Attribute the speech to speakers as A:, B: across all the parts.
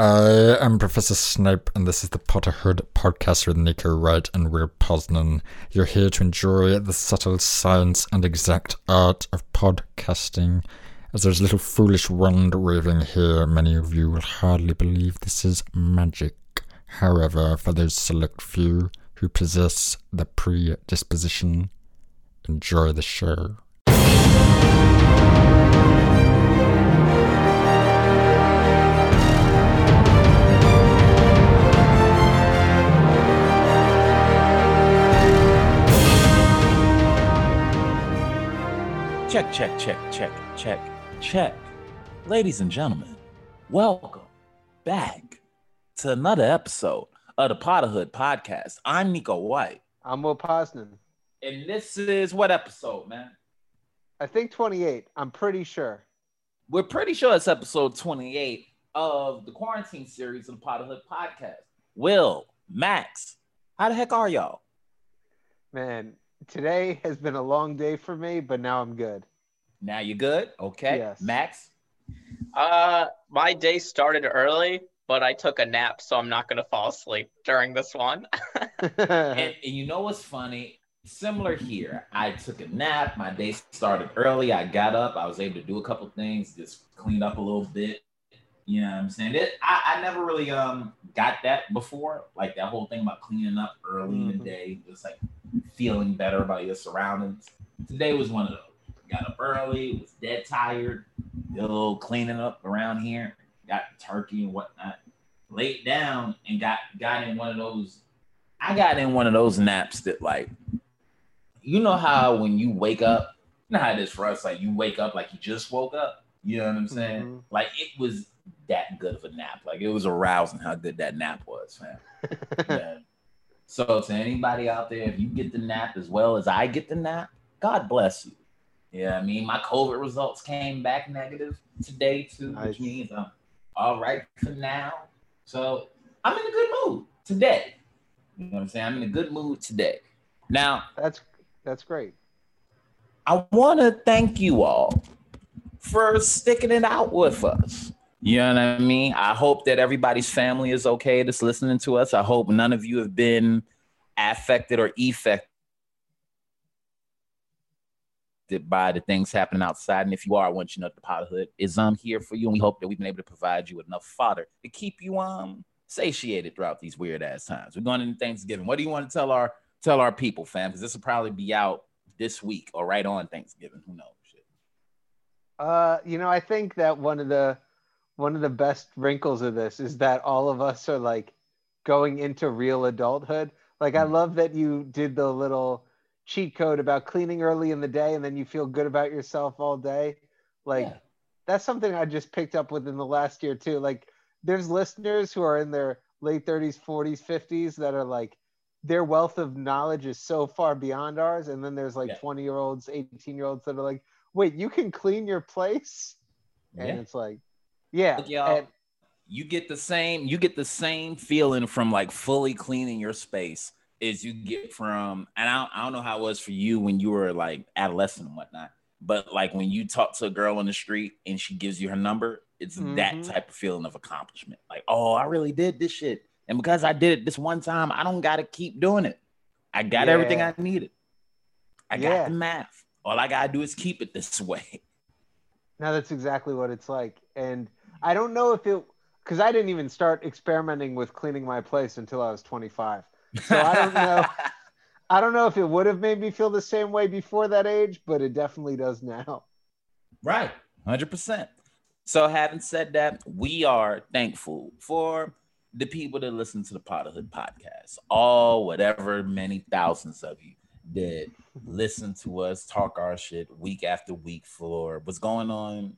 A: I am Professor Snape, and this is the Potterhood podcast with Neko White and Will Posner. You're here to enjoy the subtle science and exact art of podcasting. As there's a little foolish wand waving here, many of you will hardly believe this is magic. However, for those select few who possess the predisposition, enjoy the show.
B: Check, check, check, check, check, check. Ladies and gentlemen, welcome back to another episode of the Potterhood Podcast. I'm Neko White.
C: I'm Will Posner.
B: And this is what episode, man?
C: I think 28. I'm pretty sure.
B: We're pretty sure it's episode 28 of the quarantine series of the Potterhood Podcast. Will, Max, how the heck are y'all?
C: Man, today has been a long day for me, but now I'm good.
B: Now you good? Okay.
C: Yes.
B: Max?
D: Uh, my day started early, but I took a nap, so I'm not gonna fall asleep during this one.
B: And, and you know what's funny? Similar here. I took a nap. My day started early. I got up. I was able to do a couple things, just cleaned up a little bit. You know what I'm saying? It, I, I never really um got that before. Like that whole thing about cleaning up early in
C: Mhm.
B: the day, just like feeling better about your surroundings. Today was one of those. Got up early, was dead tired, did a little cleaning up around here, got turkey and whatnot, laid down and got got in one of those. I got in one of those naps that like, you know how when you wake up, you know how it is for us, like you wake up like you just woke up. You know what I'm saying?
C: Mhm.
B: Like it was that good of a nap. Like it was arousing how good that nap was, man. Yeah. So to anybody out there, if you get the nap as well as I get the nap, God bless you. Yeah, I mean my COVID results came back negative today too,
C: Nice.
B: which means I'm all right for now. So I'm in a good mood today. You know what I'm saying? I'm in a good mood today. Now
C: that's that's great.
B: I want to thank you all for sticking it out with us. You know what I mean? I hope that everybody's family is okay that's listening to us. I hope none of you have been affected or affected by the things happening outside. And if you are, I want you to know that the Potterhood is um here for you. And we hope that we've been able to provide you with enough fodder to keep you um satiated throughout these weird ass times. We're going into Thanksgiving. What do you want to tell our tell our people, fam? Because this will probably be out this week or right on Thanksgiving. Who knows? Shit.
C: Uh, you know, I think that one of the one of the best wrinkles of this is that all of us are like going into real adulthood. Like I
B: Mhm.
C: love that you did the little cheat code about cleaning early in the day and then you feel good about yourself all day. Like
B: Yeah.
C: that's something I just picked up within the last year too. Like there's listeners who are in their late 30s, 40s, 50s that are like their wealth of knowledge is so far beyond ours. And then there's like
B: Yeah.
C: 20 year olds, 18 year olds that are like, wait, you can clean your place? And
B: Yeah.
C: it's like, yeah.
B: Look, y'all,
C: and-
B: you get the same you get the same feeling from like fully cleaning your space as you get from and I don't, I don't know how it was for you when you were like adolescent and whatnot but like when you talk to a girl on the street and she gives you her number it's that
C: Mhm.
B: type of feeling of accomplishment. Like oh i really did this shit. And because i did it this one time i don't gotta keep doing it. I got everything i needed. I got the math. All i gotta do is keep it this way.
C: Now that's exactly what it's like. And I don't know if it, because I didn't even start experimenting with cleaning my place until I was 25. So I don't know. I don't know if it would have made me feel the same way before that age, but it definitely does now.
B: Right, hundred percent. So, having said that, we are thankful for the people that listen to the Potterhood podcast. All whatever many thousands of you that listen to us talk our shit week after week for what's going on.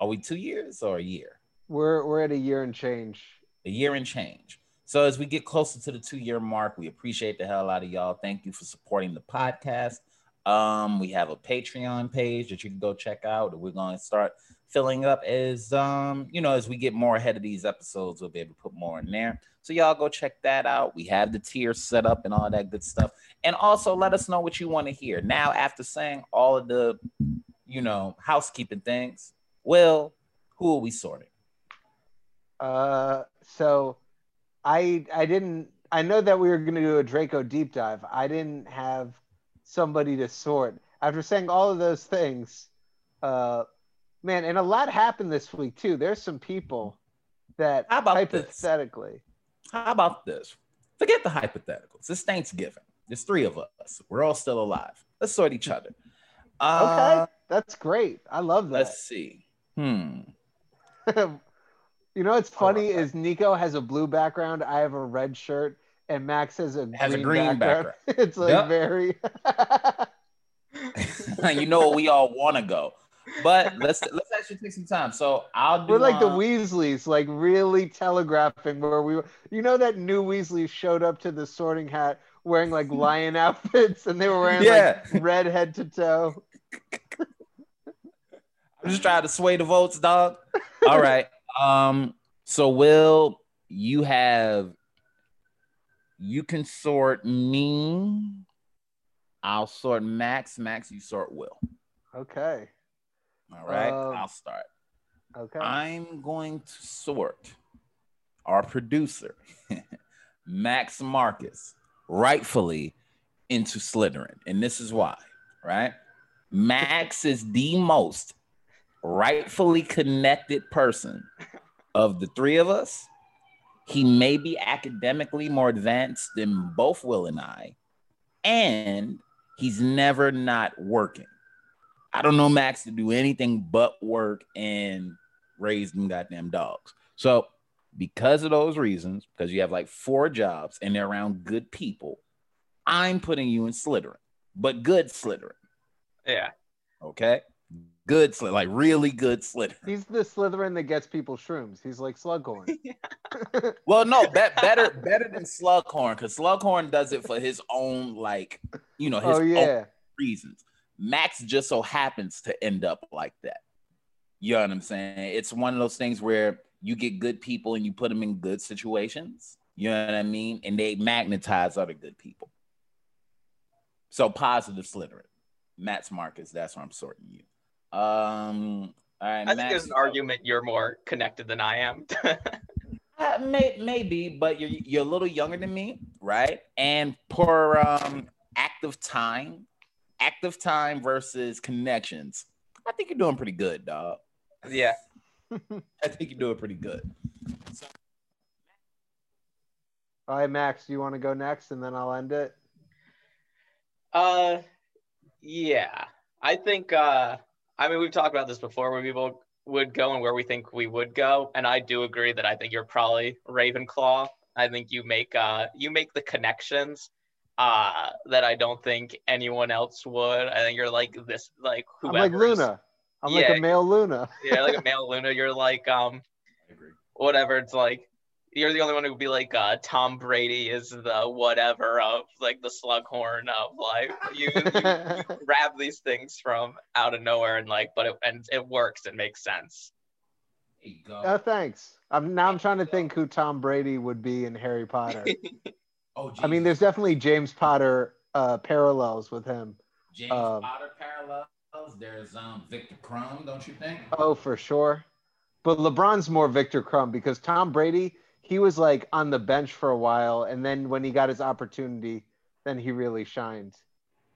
B: Are we two years or a year?
C: We're we're at a year and change.
B: A year and change. So as we get closer to the two year mark, we appreciate the hell out of y'all. Thank you for supporting the podcast. Um, we have a Patreon page that you can go check out. We're going to start filling up as um, you know, as we get more ahead of these episodes, we'll be able to put more in there. So y'all go check that out. We have the tiers set up and all that good stuff. And also let us know what you want to hear. Now, after saying all of the, you know, housekeeping things, well, who are we sorting?
C: Uh, so I I didn't I know that we were going to do a Draco deep dive. I didn't have somebody to sort. After saying all of those things, uh, man, and a lot happened this week too. There's some people that
B: How about this?
C: hypothetically,
B: How about this? Forget the hypotheticals. It's Thanksgiving. There's three of us. We're all still alive. Let's sort each other. Uh,
C: okay, that's great. I love that.
B: Let's see. Hmm.
C: you know what's funny
B: on.
C: is Neko has a blue background. I have a red shirt, and Max has a
B: Has a
C: green,
B: green
C: background. it's like
B: Yep.
C: very.
B: you know we all want to go, but let's let's actually take some time. So I'll do.
C: We're like the Weasleys, like really telegraphing where we were. You know that new Weasley showed up to the sorting hat wearing like lion outfits, and they were wearing
B: Yeah.
C: like red head to toe.
B: I'm just trying to sway the votes, dog. All right. Um. So Will, you have. You can sort me. I'll sort Max. Max, you sort Will.
C: Okay.
B: All right.
C: Um,
B: I'll start.
C: Okay.
B: I'm going to sort our producer, Max Marcus, rightfully into Slytherin. And this is why, right? Max is the most rightfully connected person of the three of us. He may be academically more advanced than both Will and I, and he's never not working. I don't know Max to do anything but work and raise them goddamn dogs. So, because of those reasons, because you have like four jobs and they're around good people, I'm putting you in Slytherin, but good Slytherin.
D: Yeah.
B: Okay. Good Slytherin, like really good Slytherin.
C: He's the Slytherin that gets people shrooms. He's like Slughorn.
B: Well, no, be- better better than Slughorn, because Slughorn does it for his own, like, you know, his
C: oh
B: own
C: yeah.
B: reasons. Max just so happens to end up like that. You know what I'm saying? It's one of those things where you get good people and you put them in good situations. You know what I mean? And they magnetize other good people. So positive Slytherin. Max Marcus, that's where I'm sorting you. Um, all right.
D: I think there's an argument you're more connected than I am.
B: Uh, may, maybe, but you're you're a little younger than me, right? And per um active time, active time versus connections, I think you're doing pretty good, dog.
D: yeah.
B: I think you're doing pretty good.
C: All right, Max, do you want to go next, and then I'll end it?
D: Uh, yeah. I think. Uh, I mean, we've talked about this before, where people would go and where we think we would go, and I do agree that I think you're probably Ravenclaw. I think you make uh you make the connections uh that I don't think anyone else would. I think you're like this like whoever.
C: I'm like Luna. I'm like a male Luna.
D: Yeah, like a male Luna. You're like um
B: I agree.
D: whatever. It's like you're the only one who would be like uh, Tom Brady is the whatever of like the slughorn of like you, you, you grab these things from out of nowhere and like but it and it works. It makes sense.
B: There you go.
C: Oh, thanks. I'm now I'm trying to think who Tom Brady would be in Harry Potter.
B: oh,
C: I mean, there's definitely James Potter uh, parallels with him.
B: James
C: um,
B: Potter parallels. There's um Viktor Krum, don't you think?
C: Oh, for sure. But LeBron's more Viktor Krum because Tom Brady, he was like on the bench for a while, and then when he got his opportunity, then he really shined.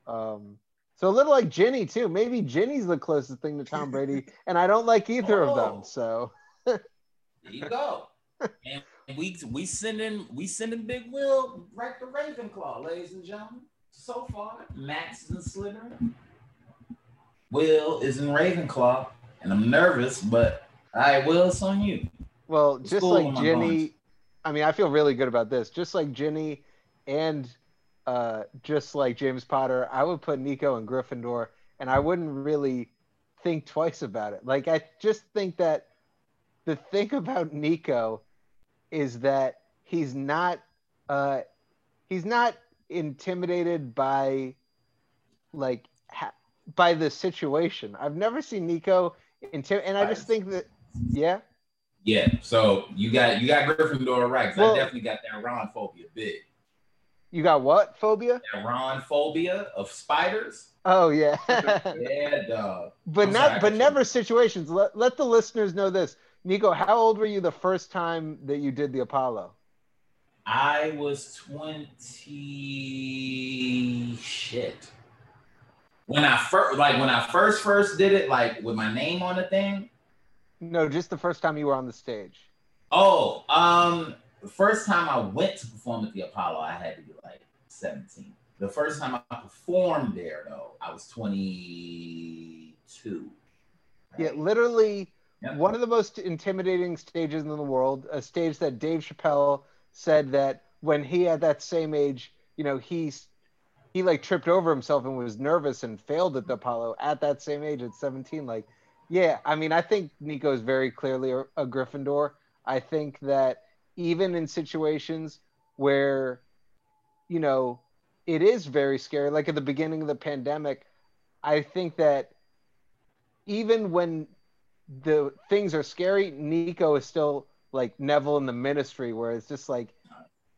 C: Um, so a little like Ginny too. Maybe Ginny's the closest thing to Tom Brady, and I don't like either of
B: Oh.
C: them. So
B: There you go. and we we sending we sending Big Will right to Ravenclaw, ladies and gentlemen. So far, Max is in Slytherin. Will is in Ravenclaw, and I'm nervous, but all right, Will, it's on you.
C: Well, just like Ginny, I mean, I feel really good about this. Just like Ginny and uh, just like James Potter, I would put Neko in Gryffindor, and I wouldn't really think twice about it. Like, I just think that the thing about Neko is that he's not uh he's not intimidated by like ha- by the situation. I've never seen Neko intim and I just think that yeah.
B: Yeah. So you got you got Gryffindor right.
C: Well-
B: I definitely got that Ron phobia big.
C: You got what phobia?
B: That Ron phobia of spiders.
C: Oh yeah.
B: Yeah, dog.
C: but
B: I'm
C: not
B: sorry,
C: but
B: cut you.
C: never situations. Let, let the listeners know this. Neko, how old were you the first time that you did the Apollo?
B: I was 20 shit. When I first like when I first first did it, like with my name on the thing.
C: No, just the first time you were on the stage.
B: Oh, um, the first time I went to perform at the Apollo, I had to be like 17. The first time I performed there though, I was 22.
C: Yeah, literally
B: Yeah.
C: one of the most intimidating stages in the world, a stage that Dave Chappelle said that when he at that same age, you know, he's he like tripped over himself and was nervous and failed at the Apollo at that same age at 17. Like, yeah, I mean, I think Neko is very clearly a, a Gryffindor. I think that even in situations where, you know, it is very scary, like at the beginning of the pandemic, I think that even when the things are scary, Neko is still like Neville in the ministry, where it's just like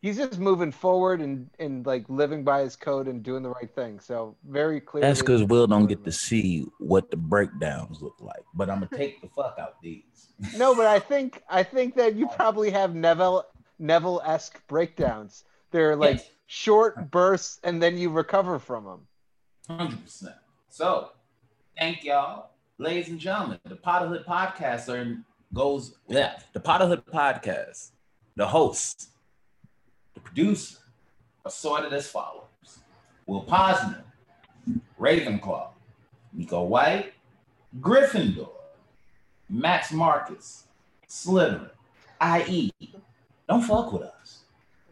C: he's just moving forward and and like living by his code and doing the right thing. So very clear.
B: That's because Will don't get to see what the breakdowns look like. But I'm gonna take the fuck out these.
C: No, but I think I think that you probably have Neville Neville esque breakdowns. They're like
B: Yes.
C: short bursts, and then you recover from them.
B: Hundred percent. So, thank y'all, ladies and gentlemen. The Potterhood podcast are, goes yeah. The Potterhood podcast. The host, the producer, are sorted as follows: Will Posner, Ravenclaw, Neko White, Gryffindor, Max Marcus, Slytherin, i.e. Don't fuck with us.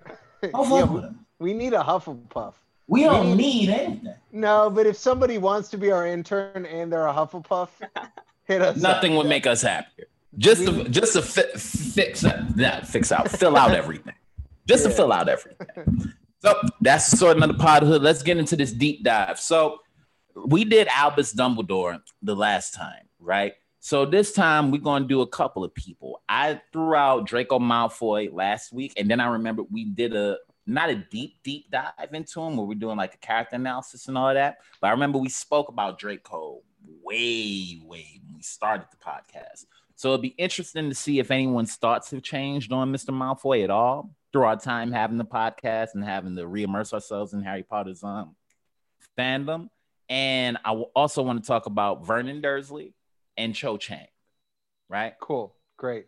B: Don't fuck
C: Yeah,
B: with us.
C: we need a Hufflepuff.
B: We don't
C: need-
B: need anything.
C: No, but if somebody wants to be our intern and they're a Hufflepuff, hit us. up.
B: Nothing would make us happier. Just to just to fi- fix that, yeah, fix out, fill out everything. Just to fill out everything. So that's the sort of another pothood. Let's get into this deep dive. So we did Albus Dumbledore the last time, right? So this time we're gonna do a couple of people. I threw out Draco Malfoy last week, and then I remember we did a not a deep, deep dive into him where we're doing like a character analysis and all that. But I remember we spoke about Draco way, way when we started the podcast. So it'd be interesting to see if anyone's thoughts have changed on Mr. Malfoy at all through our time having the podcast and having to re-immerse ourselves in Harry Potter's um, fandom. And I also want to talk about Vernon Dursley and Cho Chang, right?
C: Cool. Great.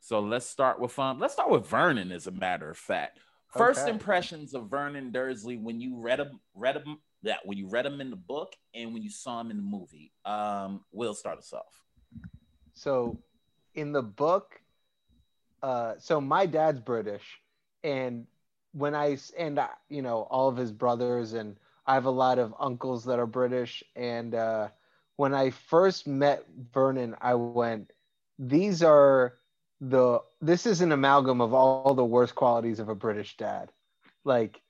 B: So let's start with um, let's start with Vernon, as a matter of fact. First
C: Okay.
B: impressions of Vernon Dursley when you read him, read him, yeah, when you read him in the book and when you saw him in the movie. Um, Will start us off.
C: So in the book, uh, so my dad's British, and when I and I, you know all of his brothers and I have a lot of uncles that are British, and uh, when I first met Vernon, I went, these are the this is an amalgam of all the worst qualities of a British dad, like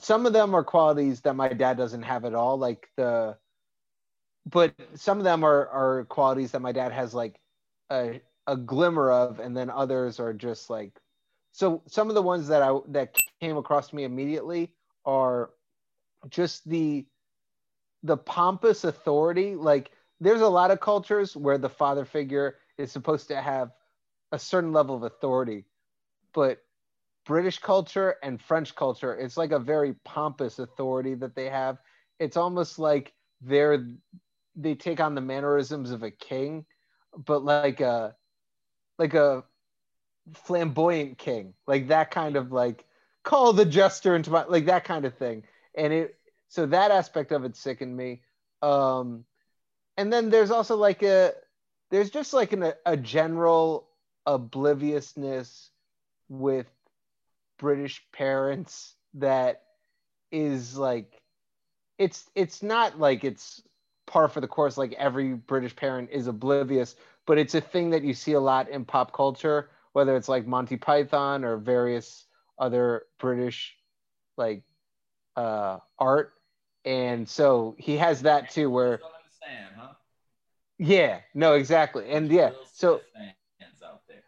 C: some of them are qualities that my dad doesn't have at all, like the but some of them are are qualities that my dad has like a a glimmer of and then others are just like so some of the ones that I that came across to me immediately are just the the pompous authority. Like there's a lot of cultures where the father figure is supposed to have a certain level of authority but British culture and French culture it's like a very pompous authority that they have. It's almost like they're they take on the mannerisms of a king, but like a like a flamboyant king, like that kind of like call the jester into my like that kind of thing. And it so that aspect of it sickened me. Um and then there's also like a there's just like an, a general obliviousness with British parents that is like it's it's not like it's par for the course like every british parent is oblivious but it's a thing that you see a lot in pop culture whether it's like Monty Python or various other British like uh, art. And so he has that too, where
B: huh?
C: yeah, no, exactly, and yeah, so
B: Smith fans out there.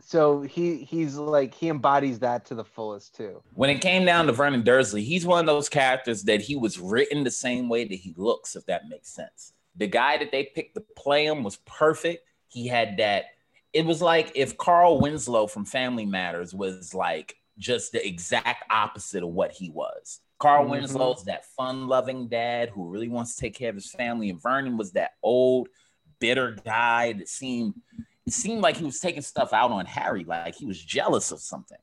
C: so he he's like he embodies that to the fullest too.
B: when it came down to Vernon Dursley, he's one of those characters that he was written the same way that he looks, if that makes sense. The guy that they picked to play him was perfect. He had that. It was like if Carl Winslow from Family Matters was like just the exact opposite of what he was. Carl
C: Mhm.
B: Winslow's that fun-loving dad who really wants to take care of his family, and Vernon was that old, bitter guy that seemed it seemed like he was taking stuff out on Harry, like he was jealous of something.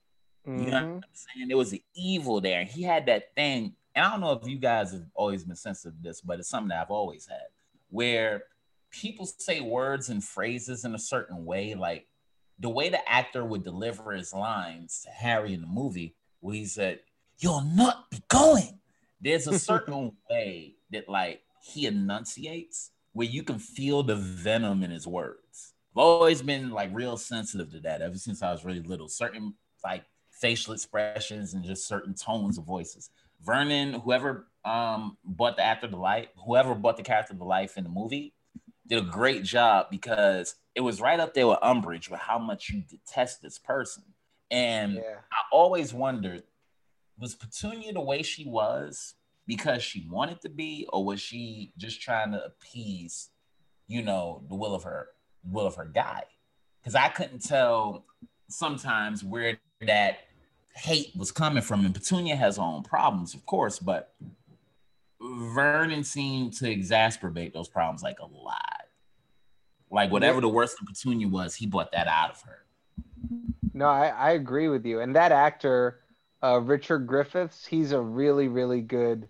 B: You know what
C: Mhm.
B: I'm saying? There was an evil there. He had that thing. And I don't know if you guys have always been sensitive to this, but it's something that I've always had where people say words and phrases in a certain way. Like the way the actor would deliver his lines to Harry in the movie, where he said, You'll not be going. There's a certain way that like he enunciates where you can feel the venom in his words. I've always been like real sensitive to that ever since I was really little. Certain like facial expressions and just certain tones of voices. Vernon, whoever um brought the actor the life, whoever brought the character the life in the movie, did a great job because it was right up there with Umbridge with how much you detest this person. And
C: Yeah.
B: I always wondered, was Petunia the way she was because she wanted to be, or was she just trying to appease, you know, the will of her will of her guy? Because I couldn't tell sometimes where that hate was coming from. And Petunia has her own problems, of course, but Vernon seemed to exacerbate those problems like a lot. Like whatever the worst of Petunia was, he brought that out of her.
C: No, I, I agree with you. And that actor, uh, Richard Griffiths, he's a really, really good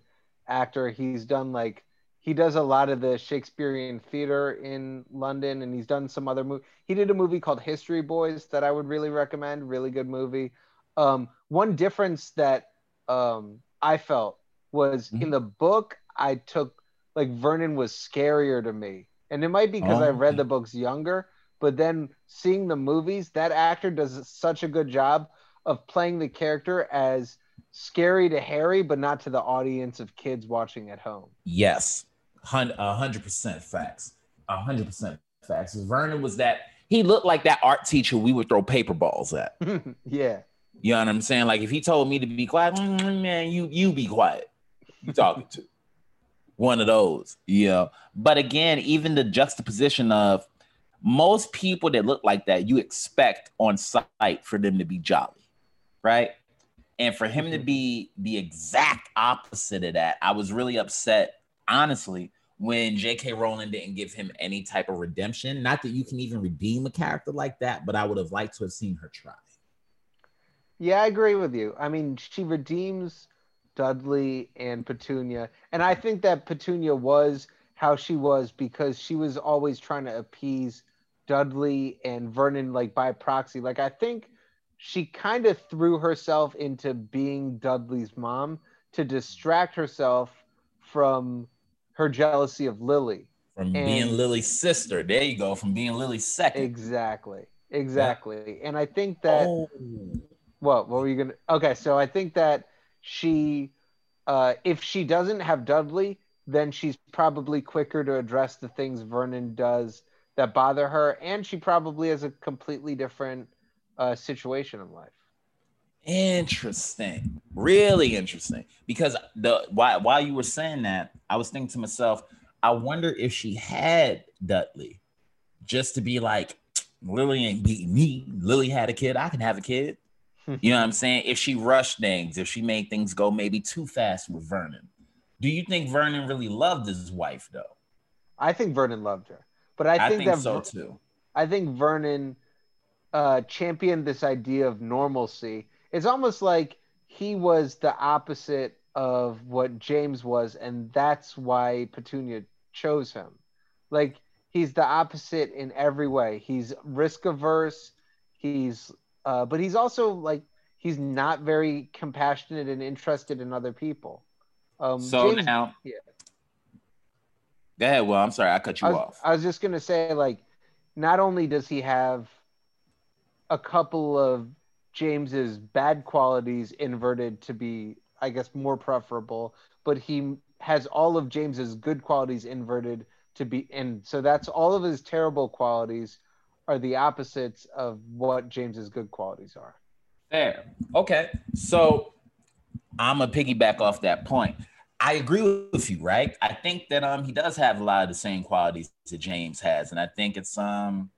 C: actor. He's done like he does a lot of the Shakespearean theater in London, and he's done some other movie. He did a movie called History Boys that I would really recommend. Really good movie. Um, one difference that um, I felt was in the book, I took like Vernon was scarier to me, and it might be because I
B: Oh,
C: read the books younger. But then seeing the movies, that actor does such a good job of playing the character as scary to Harry, but not to the audience of kids watching at home.
B: Yes, hundred percent facts. A hundred percent facts. Vernon was that he looked like that art teacher we would throw paper balls at.
C: yeah.
B: You know what I'm saying? Like if he told me to be quiet, "Mm, man, you you be quiet. You talking to one of those, yeah. But again, even the juxtaposition of most people that look like that, you expect on sight for them to be jolly, right? And for him to mm-hmm. be the exact opposite of that, I was really upset, honestly, when J.K. Rowling didn't give him any type of redemption. Not that you can even redeem a character like that, but I would have liked to have seen her try.
C: Yeah, I agree with you. I mean, she redeems Dudley and Petunia. And I think that Petunia was how she was because she was always trying to appease Dudley and Vernon, like by proxy. Like, I think she kind of threw herself into being Dudley's mom to distract herself from her jealousy of Lily.
B: From
C: And-
B: being Lily's sister. There you go. From being Lily's second.
C: Exactly. Exactly. And I think that.
B: oh.
C: What? What were you gonna? Okay, so I think that she, uh, if she doesn't have Dudley, then she's probably quicker to address the things Vernon does that bother her, and she probably has a completely different uh, situation in life.
B: Interesting. Really interesting. Because the while while you were saying that, I was thinking to myself, I wonder if she had Dudley just to be like, Lily ain't beating me. Lily had a kid. I can have a kid. You know what I'm saying? If she rushed things, if she made things go maybe too fast with Vernon. Do you think Vernon really loved his wife though?
C: I think Vernon loved her, but I
B: I
C: think,
B: think,
C: that
B: so too.
C: I think Vernon uh, championed this idea of normalcy. It's almost like he was the opposite of what James was, and that's why Petunia chose him. Like he's the opposite in every way. He's risk averse. He's, uh, but he's also like he's not very compassionate and interested in other people. Um,
B: So
C: James-
B: now,
C: yeah.
B: go ahead. Well, I'm sorry, I cut you
C: I was,
B: off.
C: I was just gonna say, like, not only does he have a couple of James's bad qualities inverted to be, I guess, more preferable, but he has all of James's good qualities inverted to be, and so that's all of his terrible qualities are the opposites of what James's good qualities are.
B: Fair. Okay. So I'm a piggyback off that point. I agree with you, right? I think that um he does have a lot of the same qualities that James has, and I think it's um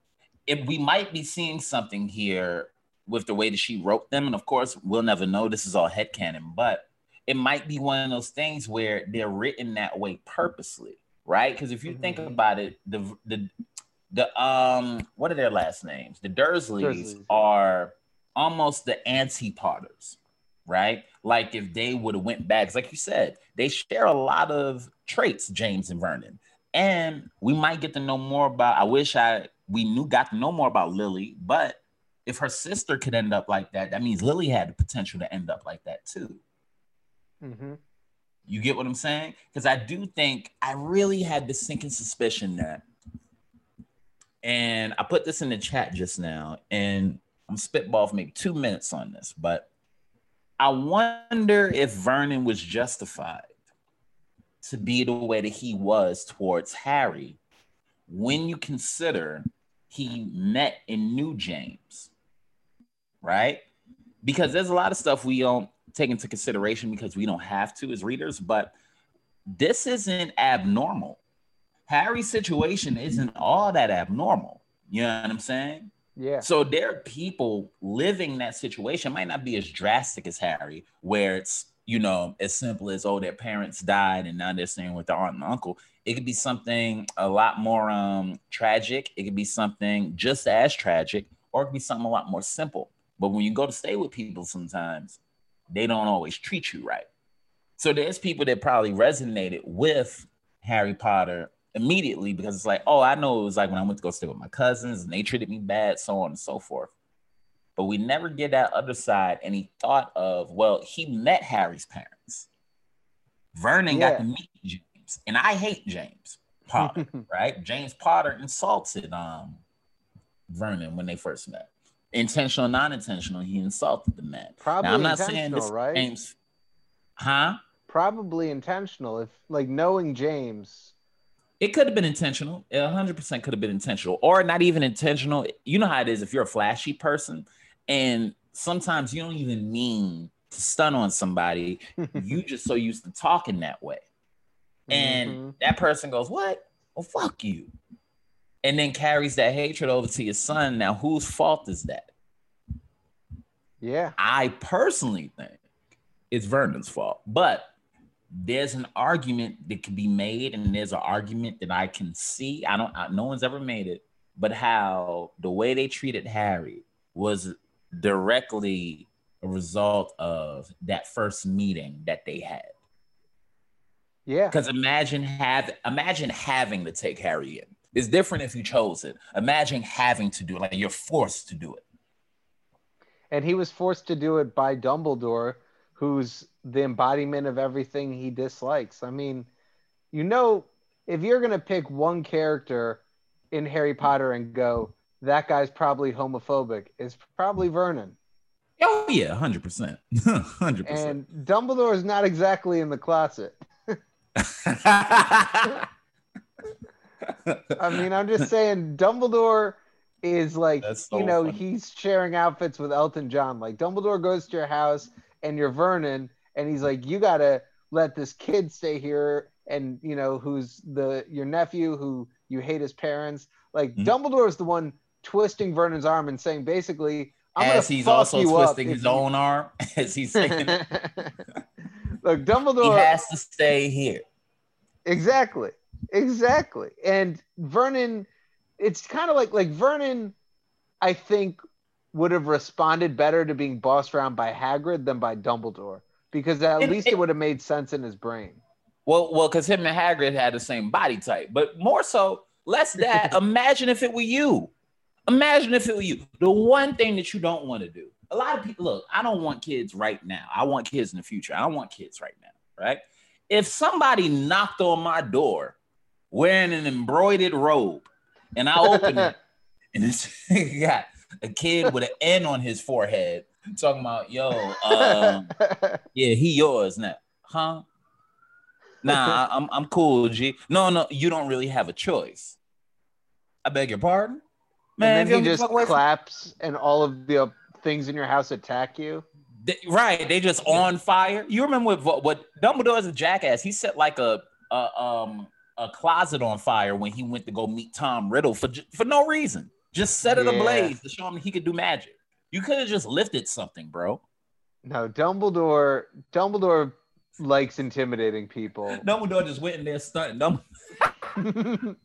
B: if we might be seeing something here with the way that she wrote them, and of course we'll never know. This is all headcanon, but it might be one of those things where they're written that way purposely, right? Because if you mm-hmm. think about it, the the the um what are their last names? The Dursleys, Dursleys. are almost the anti Potters, right? Like if they would have went back, like you said, they share a lot of traits, James and Vernon. And we might get to know more about. I wish I we knew got to know more about Lily, but if her sister could end up like that, that means Lily had the potential to end up like that too. Mm-hmm. You get what I'm saying? Because I do think I really had the sinking suspicion that, and I put this in the chat just now, and I'm spitball for maybe two minutes on this, but I wonder if Vernon was justified to be the way that he was towards Harry when you consider he met and knew James, right? Because there's a lot of stuff we don't take into consideration because we don't have to as readers, but this isn't abnormal. Harry's situation isn't all that abnormal. You know what I'm saying?
C: Yeah.
B: So there are people living that situation. It might not be as drastic as Harry, where it's you know as simple as oh their parents died and now they're staying with their aunt and uncle. It could be something a lot more um tragic. It could be something just as tragic, or it could be something a lot more simple. But when you go to stay with people, sometimes they don't always treat you right. So there's people that probably resonated with Harry Potter immediately because it's like, oh, I know it was like when I went to go stay with my cousins and they treated me bad, so on and so forth. But we never get that other side. And he thought of, well, he met Harry's parents. Vernon yeah. got to meet James, and I hate James Potter, right? James Potter insulted um Vernon when they first met. Intentional, non-intentional, he insulted the man.
C: Probably now, I'm not saying this right?
B: James, huh?
C: Probably intentional. If like knowing James,
B: it could have been intentional. It 100% could have been intentional or not even intentional. You know how it is if you're a flashy person and sometimes you don't even mean to stun on somebody. you just so used to talking that way. And mm-hmm. that person goes, What? Well, fuck you. And then carries that hatred over to your son. Now, whose fault is that?
C: Yeah.
B: I personally think it's Vernon's fault. But there's an argument that can be made, and there's an argument that I can see. I don't, I, no one's ever made it, but how the way they treated Harry was directly a result of that first meeting that they had.
C: Yeah.
B: Because imagine have imagine having to take Harry in. It's different if you chose it. Imagine having to do it, like you're forced to do it.
C: And he was forced to do it by Dumbledore, who's the embodiment of everything he dislikes. I mean, you know, if you're going to pick one character in Harry Potter and go, that guy's probably homophobic, it's probably Vernon.
B: Oh, yeah, 100%. 100%.
C: And Dumbledore is not exactly in the closet. I mean, I'm just saying, Dumbledore is like, you know, he's sharing outfits with Elton John. Like, Dumbledore goes to your house and you're Vernon, and he's like, you gotta let this kid stay here, and you know who's the your nephew who you hate his parents. Like mm-hmm. Dumbledore is the one twisting Vernon's arm and saying basically, I'm
B: as he's also twisting his own arm as he's saying.
C: Look, Dumbledore
B: he has to stay here.
C: Exactly, exactly, and Vernon. It's kind of like like Vernon. I think would have responded better to being bossed around by Hagrid than by Dumbledore because at it, least it, it would have made sense in his brain.
B: Well, well, because him and Hagrid had the same body type, but more so, less that. imagine if it were you. Imagine if it were you. The one thing that you don't want to do. A lot of people look. I don't want kids right now. I want kids in the future. I don't want kids right now. Right? If somebody knocked on my door wearing an embroidered robe, and I open it, and it's got a kid with an N on his forehead talking about, yo, um, yeah, he yours now, huh? Nah, I'm I'm cool, G. No, no, you don't really have a choice. I beg your pardon,
C: Man, and then he just
B: away from-
C: claps, and all of the uh, things in your house attack you.
B: They- right, they just on fire. You remember what what Dumbledore's a jackass. He set like a, a um a closet on fire when he went to go meet Tom Riddle for for no reason. Just set it
C: Yeah.
B: ablaze to show him he could do magic. You could have just lifted something, bro.
C: No, Dumbledore. Dumbledore likes intimidating people.
B: Dumbledore just went in there stunting. Dumb-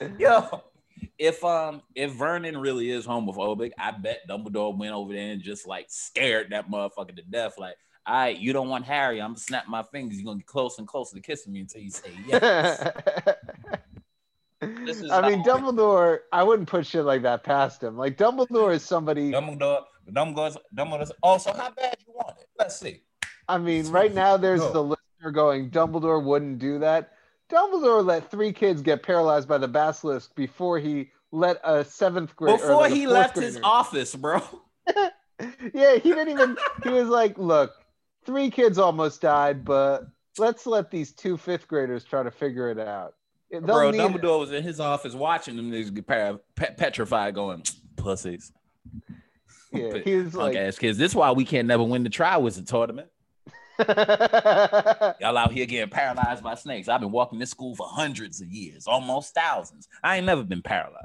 B: Yo, if um if Vernon really is homophobic, I bet Dumbledore went over there and just like scared that motherfucker to death. Like, all right, you don't want Harry. I'm gonna snap my fingers. You're gonna get closer and closer to kissing me until you say yes.
D: This is
C: I mean, Dumbledore. I wouldn't put shit like that past him. Like Dumbledore is somebody.
B: Dumbledore, Dumbledore's, Dumbledore's. Oh, so how bad you want it? Let's see.
C: I mean, right now there's
B: No.
C: the listener going, Dumbledore wouldn't do that. Dumbledore let three kids get paralyzed by the basilisk before he let a seventh grade. or
B: Before
C: like
B: he
C: fourth
B: left his office, bro.
C: yeah, he didn't even. He was like, "Look, three kids almost died, but let's let these two fifth graders try to figure it out."
B: Bro, Dumbledore was in his office watching them niggas get par- pe- petrified, going pussies.
C: Yeah, he was like,
B: ass kids. This is why we can't never win the Triwizard tournament. Y'all out here getting paralyzed by snakes. I've been walking this school for hundreds of years, almost thousands. I ain't never been paralyzed.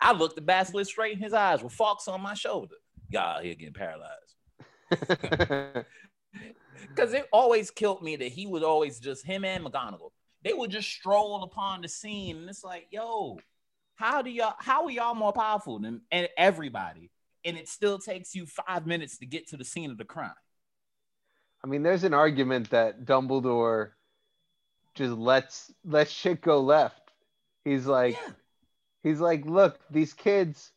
B: I looked the basilisk straight in his eyes with forks on my shoulder. Y'all out here getting paralyzed. Because it always killed me that he was always just him and McGonagall. They would just stroll upon the scene, and it's like, yo, how do y'all? How are y'all more powerful than and everybody? And it still takes you five minutes to get to the scene of the crime.
C: I mean, there's an argument that Dumbledore just lets let shit go left. He's like,
B: Yeah.
C: he's like, look, these kids,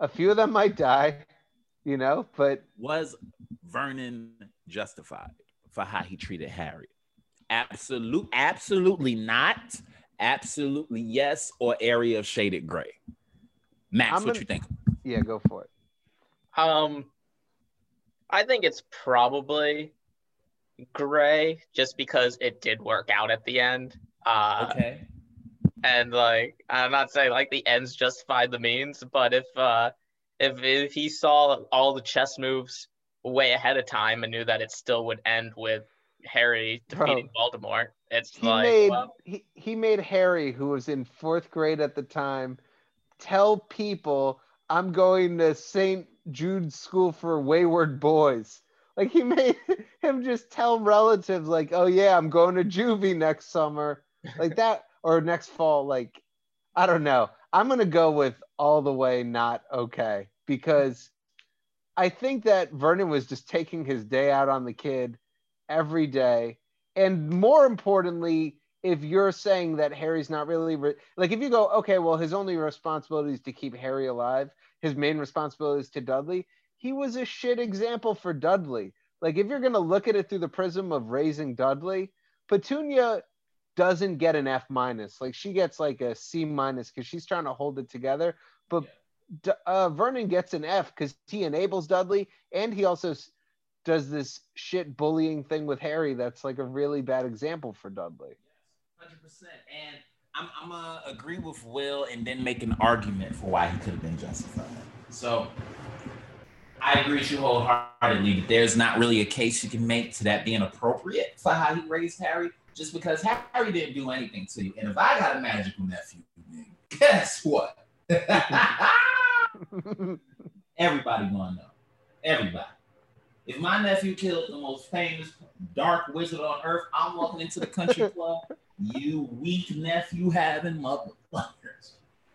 C: a few of them might die, you know, but
B: was Vernon justified for how he treated Harry? Absolute, absolutely not. Absolutely yes, or area of shaded gray. Max,
C: I'm
B: what
C: gonna-
B: you think?
C: yeah, go for it.
D: Um, I think it's probably gray, just because it did work out at the end. Uh,
B: Okay.
D: and like I'm not saying like the ends justified the means, but if uh if if he saw all the chess moves way ahead of time and knew that it still would end with Harry defeating Voldemort, it's
C: He
D: like
C: made
D: well,
C: he, he made Harry, who was in fourth grade at the time, tell people I'm going to St. Jude's School for Wayward Boys. Like he made him just tell relatives, like, "Oh yeah, I'm going to juvie next summer," like that, or next fall. Like, I don't know. I'm gonna go with all the way not okay because I think that Vernon was just taking his day out on the kid every day, and more importantly, if you're saying that Harry's not really re- like, if you go, okay, well, his only responsibility is to keep Harry alive. His main responsibility is to Dudley he was a shit example for Dudley. Like if you're gonna look at it through the prism of raising Dudley, Petunia doesn't get an F minus. Like she gets like a C minus because she's trying to hold it together. But D- uh, Vernon gets an F because he enables Dudley and he also does this shit bullying thing with Harry. That's like a really bad example for Dudley.
B: Hundred percent. And I'm I'm gonna agree with Will and then make an argument for why he could have been justified. So I agree with you wholeheartedly that there's not really a case you can make to that being appropriate for how he raised Harry, just because Harry didn't do anything to you. And if I got a magical nephew, guess what? Everybody gonna know. Everybody. If my nephew killed the most famous dark wizard on earth, I'm walking into the country club. You weak nephew having motherfuckers.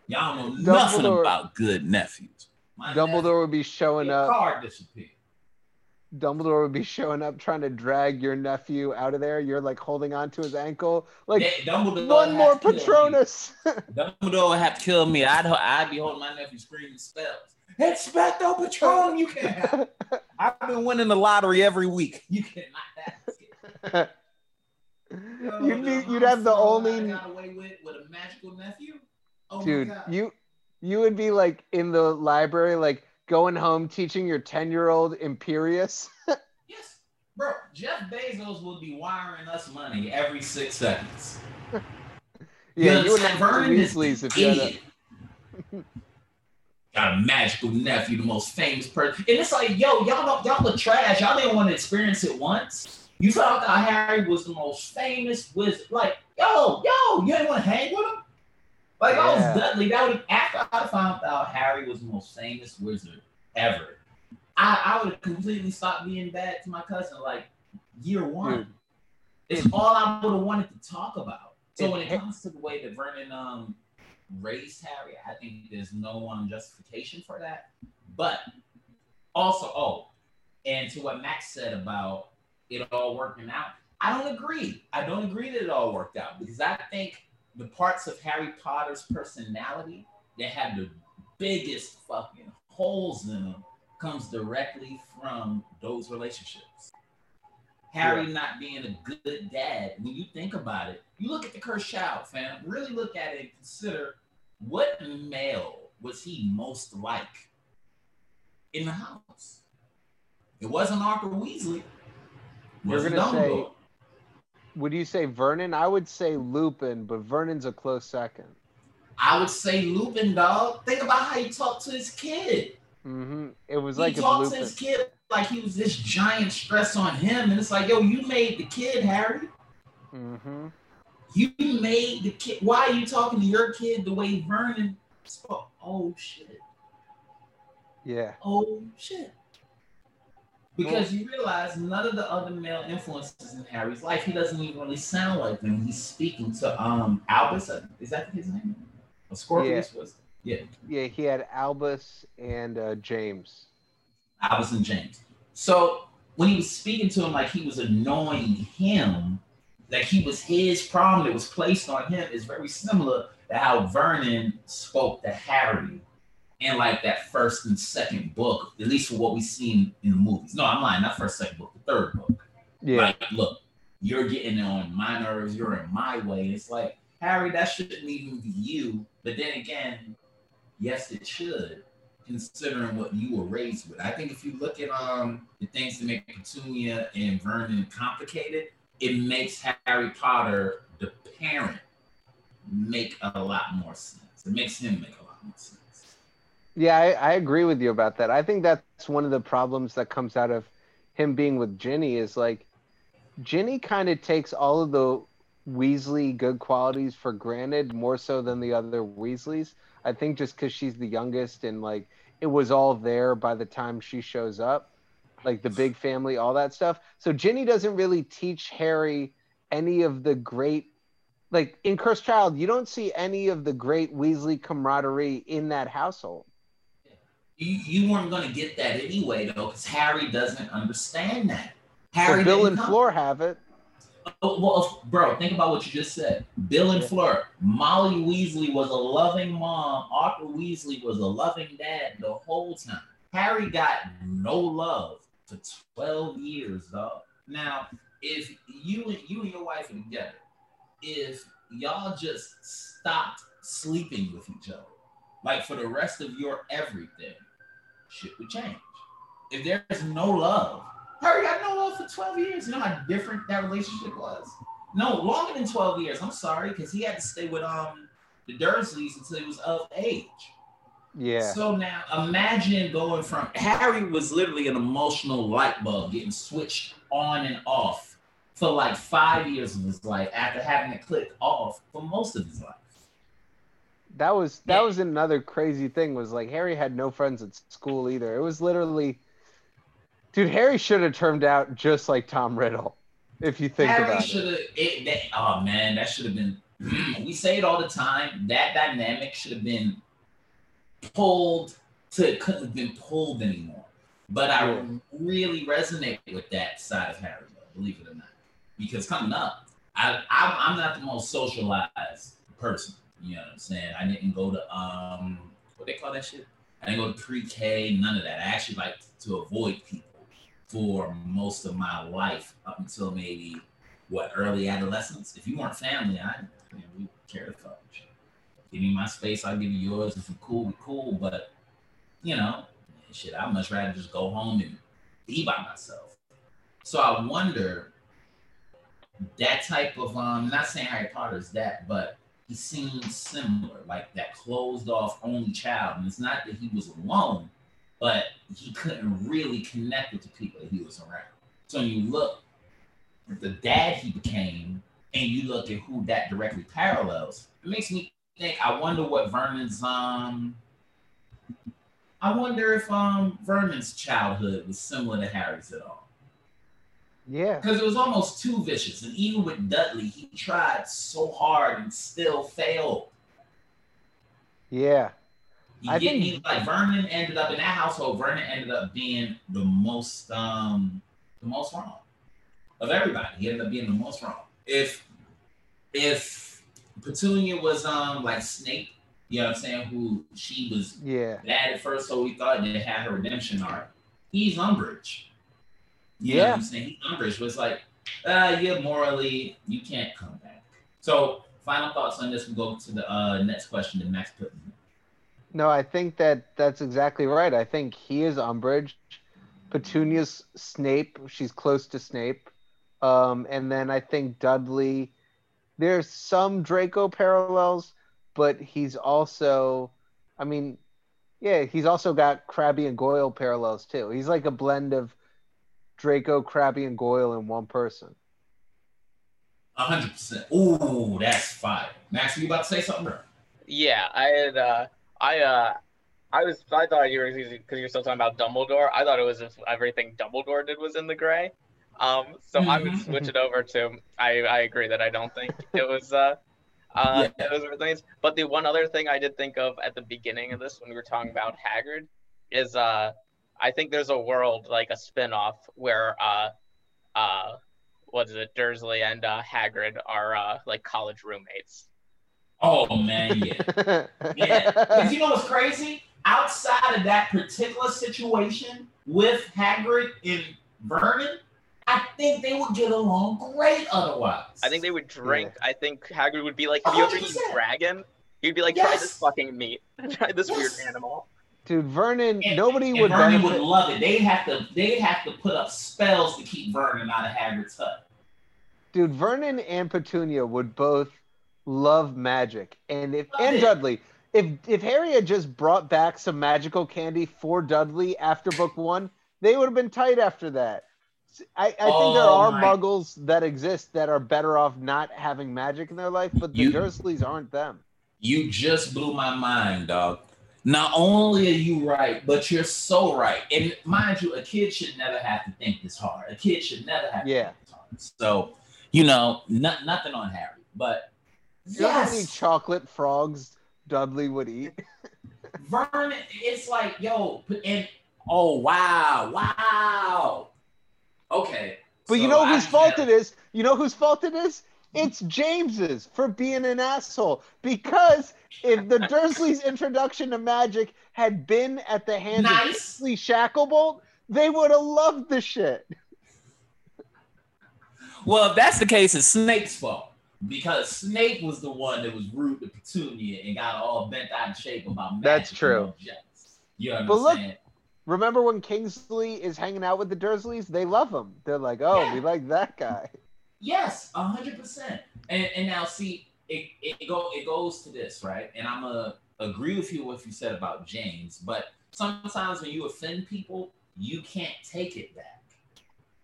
B: Y'all know nothing about good nephews. My
C: Dumbledore would be showing up.
B: card disappeared.
C: Dumbledore would be showing up trying to drag your nephew out of there. You're like holding on to his ankle. Like
B: Yeah, Dumbledore
C: one more
B: have to kill me.
C: Patronus.
B: Dumbledore would have to kill me. I'd I'd be holding my nephew screaming spells. Expecto Patronum, you can't. I've been winning the lottery every week. You cannot it.
C: Oh, you'd be, you'd have the only
B: with with a magical nephew. Oh
C: dude.
B: my God.
C: You You would be like in the library, like going home teaching your 10 year old Imperius.
B: Yes, bro. Jeff Bezos would be wiring us money every six seconds.
C: yeah,
B: You understand?
C: have
B: Vernon
C: Weasleys if you had a.
B: Got a magical nephew, the most famous person. And it's like, yo, y'all don't, y'all are trash. Y'all didn't want to experience it once. You found out Harry was the most famous wizard. Like, yo, yo, you didn't want to hang with him? Like, I was Dudley. That would after I found out Harry was the most famous wizard ever. I, I would have completely stopped being bad to my cousin like year one.
C: Dude.
B: It's all I would have wanted to talk about. So when it comes to the way that Vernon um raised Harry, I think there's no um justification for that. But also, oh, and to what Max said about it all working out, I don't agree. I don't agree that it all worked out because I think the parts of Harry Potter's personality that have the biggest fucking holes in them comes directly from those relationships. Harry not being a good dad, when you think about it, you look at the cursed child, fam. Really look at it and consider what male was he most like in the house? It wasn't Arthur Weasley. It
C: You're
B: wasn't
C: gonna say- would you say Vernon? I would say Lupin, but Vernon's a close second.
B: I would say Lupin, dog. Think about how he talked to his kid.
C: Mm-hmm. It was
B: he
C: like if
B: talked to his kid like he was this giant stress on him, and it's like, yo, you made the kid, Harry.
C: hmm
B: You made the kid. Why are you talking to your kid the way Vernon spoke? Oh shit.
C: Yeah.
B: Oh shit. Because you realize none of the other male influences in Harry's life, he doesn't even really sound like them. He's speaking to um Albus. Is that his name? Or Scorpius was yeah.
C: Yeah, he had Albus and uh, James.
B: Albus and James. So when he was speaking to him like he was annoying him, like he was his problem that was placed on him, is very similar to how Vernon spoke to Harry in like that first and second book, at least for what we've seen in the movies. No, I'm lying, not first, second book, the third book.
C: Yeah.
B: Like, look, you're getting on my nerves, you're in my way. It's like, Harry, that shouldn't even be you. But then again, yes, it should, considering what you were raised with. I think if you look at um the things that make Petunia and Vernon complicated, it makes Harry Potter, the parent, make a lot more sense. It makes him make a lot more sense.
C: Yeah, I, I agree with you about that. I think that's one of the problems that comes out of him being with Ginny is like Ginny kind of takes all of the Weasley good qualities for granted more so than the other Weasleys. I think just because she's the youngest and like it was all there by the time she shows up, like the big family, all that stuff. So Ginny doesn't really teach Harry any of the great like in Cursed Child, you don't see any of the great Weasley camaraderie in that household.
B: You, you weren't going to get that anyway, though, because Harry doesn't understand that.
C: So
B: Harry
C: Bill and
B: come-
C: Fleur have it.
B: Oh, well, bro, think about what you just said. Bill and. Fleur. Molly Weasley was a loving mom. Arthur Weasley was a loving dad the whole time. Harry got no love for 12 years, dog. Now, if you and you and your wife are together, if y'all just stopped sleeping with each other, like for the rest of your everything, shit would change. If there's no love, Harry got no love for 12 years. You know how different that relationship was? No, longer than 12 years. I'm sorry, because he had to stay with um the Dursleys until he was of age.
C: Yeah.
B: So now imagine going from Harry was literally an emotional light bulb getting switched on and off for like five years of his life after having it clicked off for most of his life.
C: That was that
B: Yeah.
C: was another crazy thing was like Harry had no friends at school either. It was literally Dude, Harry should have turned out just like Tom Riddle, if you think
B: Harry
C: about it.
B: it. That, oh man, that should have been. we say it all the time. That dynamic should have been pulled to it couldn't have been pulled anymore. But I
C: Yeah.
B: really resonate with that side of Harry, though, believe it or not, because coming up, I I'm, I'm not the most socialized person. You know what I'm saying? I didn't go to um what they call that shit. I didn't go to pre-K, none of that. I actually like to avoid people for most of my life up until maybe what early adolescence. If you weren't family, I you know, we cared about you. Give me my space, I'll give you yours. If we're cool, we're cool. But you know, shit, I'd much rather just go home and be by myself. So I wonder that type of um not saying Harry Potter is that, but he seems similar, like that closed off only child. And it's not that he was alone, but he couldn't really connect with the people that he was around. So when you look at the dad he became, and you look at who that directly parallels, it makes me think. I wonder what Vernon's um. I wonder if um Vernon's childhood was similar to Harry's at all.
C: Yeah.
B: Because it was almost too vicious. And even with Dudley, he tried so hard and still failed.
C: Yeah.
B: You
C: I
B: get
C: think-
B: me? Like Vernon ended up in that household, Vernon ended up being the most um the most wrong of everybody. He ended up being the most wrong. If if Petunia was um like Snape, you know what I'm saying, who she was
C: Yeah.
B: bad at first, so we thought they had her redemption arc. He's Umbridge. You know
C: Yeah.
B: what I'm saying? He's Umbridge was like, uh, yeah, morally, you can't come back. So, final thoughts on this. We go to the uh, next question that Max put. in.
C: No, I think that that's exactly right. I think he is Umbridge. Petunia's Snape. She's close to Snape. Um, and then I think Dudley. There's some Draco parallels, but he's also, I mean, yeah, he's also got Crabbe and Goyle parallels too. He's like a blend of Draco, Crabbe, and Goyle in one person.
B: A hundred percent. Ooh, that's fire. Max, were you about to say something?
D: Yeah, I had. Uh, I. Uh, I was. I thought you were because you're still talking about Dumbledore. I thought it was if everything Dumbledore did was in the gray. Um, so I would switch it over to. I. I agree that I don't think it was. Uh, uh,
B: Yeah.
D: those were things. But the one other thing I did think of at the beginning of this when we were talking about Hagrid is uh, I think there's a world like a spin-off where uh, uh, what is it? Dursley and uh, Hagrid are uh, like college roommates.
B: Oh man, yeah. Yeah. Because you know what's crazy? Outside of that particular situation with Hagrid and Vernon, I think they would get along great otherwise.
D: I think they would drink. I think Hagrid would be like, "Have you ever eaten dragon?" He'd be like, "Try
B: Yes.
D: this fucking meat. Try this weird animal."
C: Dude, Vernon,
B: And-
C: nobody
B: and
C: would
B: Vernon
C: benefit.
B: would love it. They'd have to they'd have to put up spells to keep Vernon out of Hagrid's hut.
C: Dude, Vernon and Petunia would both love magic, and if
B: Love
C: and
B: it.
C: Dudley, if if Harry had just brought back some magical candy for Dudley after book one, they would have been tight after that. I, I think there
B: Oh
C: are
B: my-
C: Muggles that exist that are better off not having magic in their life, but the
B: You-
C: Dursleys aren't them.
B: You just blew my mind, dog. Not only are you right, but you're so right. And mind you, a kid should never have to think this hard. A kid should never have to
C: Yeah.
B: think this hard. So, you know, not, nothing on Harry, but
C: You know how many chocolate frogs Dudley would eat?
B: Vernon, it's like, yo, and oh wow, wow. Okay.
C: But you know whose fault it is? You know whose fault it is? It's James's for being an asshole. Because if the Dursleys' introduction to magic had been at the hands of Dursley Shacklebolt, they would have loved the shit.
B: Well, if that's the case, it's Snape's fault. Because Snape was the one that was rude to Petunia and got all bent out of shape about.
C: That's true.
B: You know
C: But look- Remember when Kingsley is hanging out with the Dursleys? They love him. They're like, oh,
B: Yeah.
C: we like that guy.
B: Yes, a hundred percent. And and now see, it, it go it goes to this, right? And I'm gonna agree with you what you said about James, but sometimes when you offend people, you can't take it back.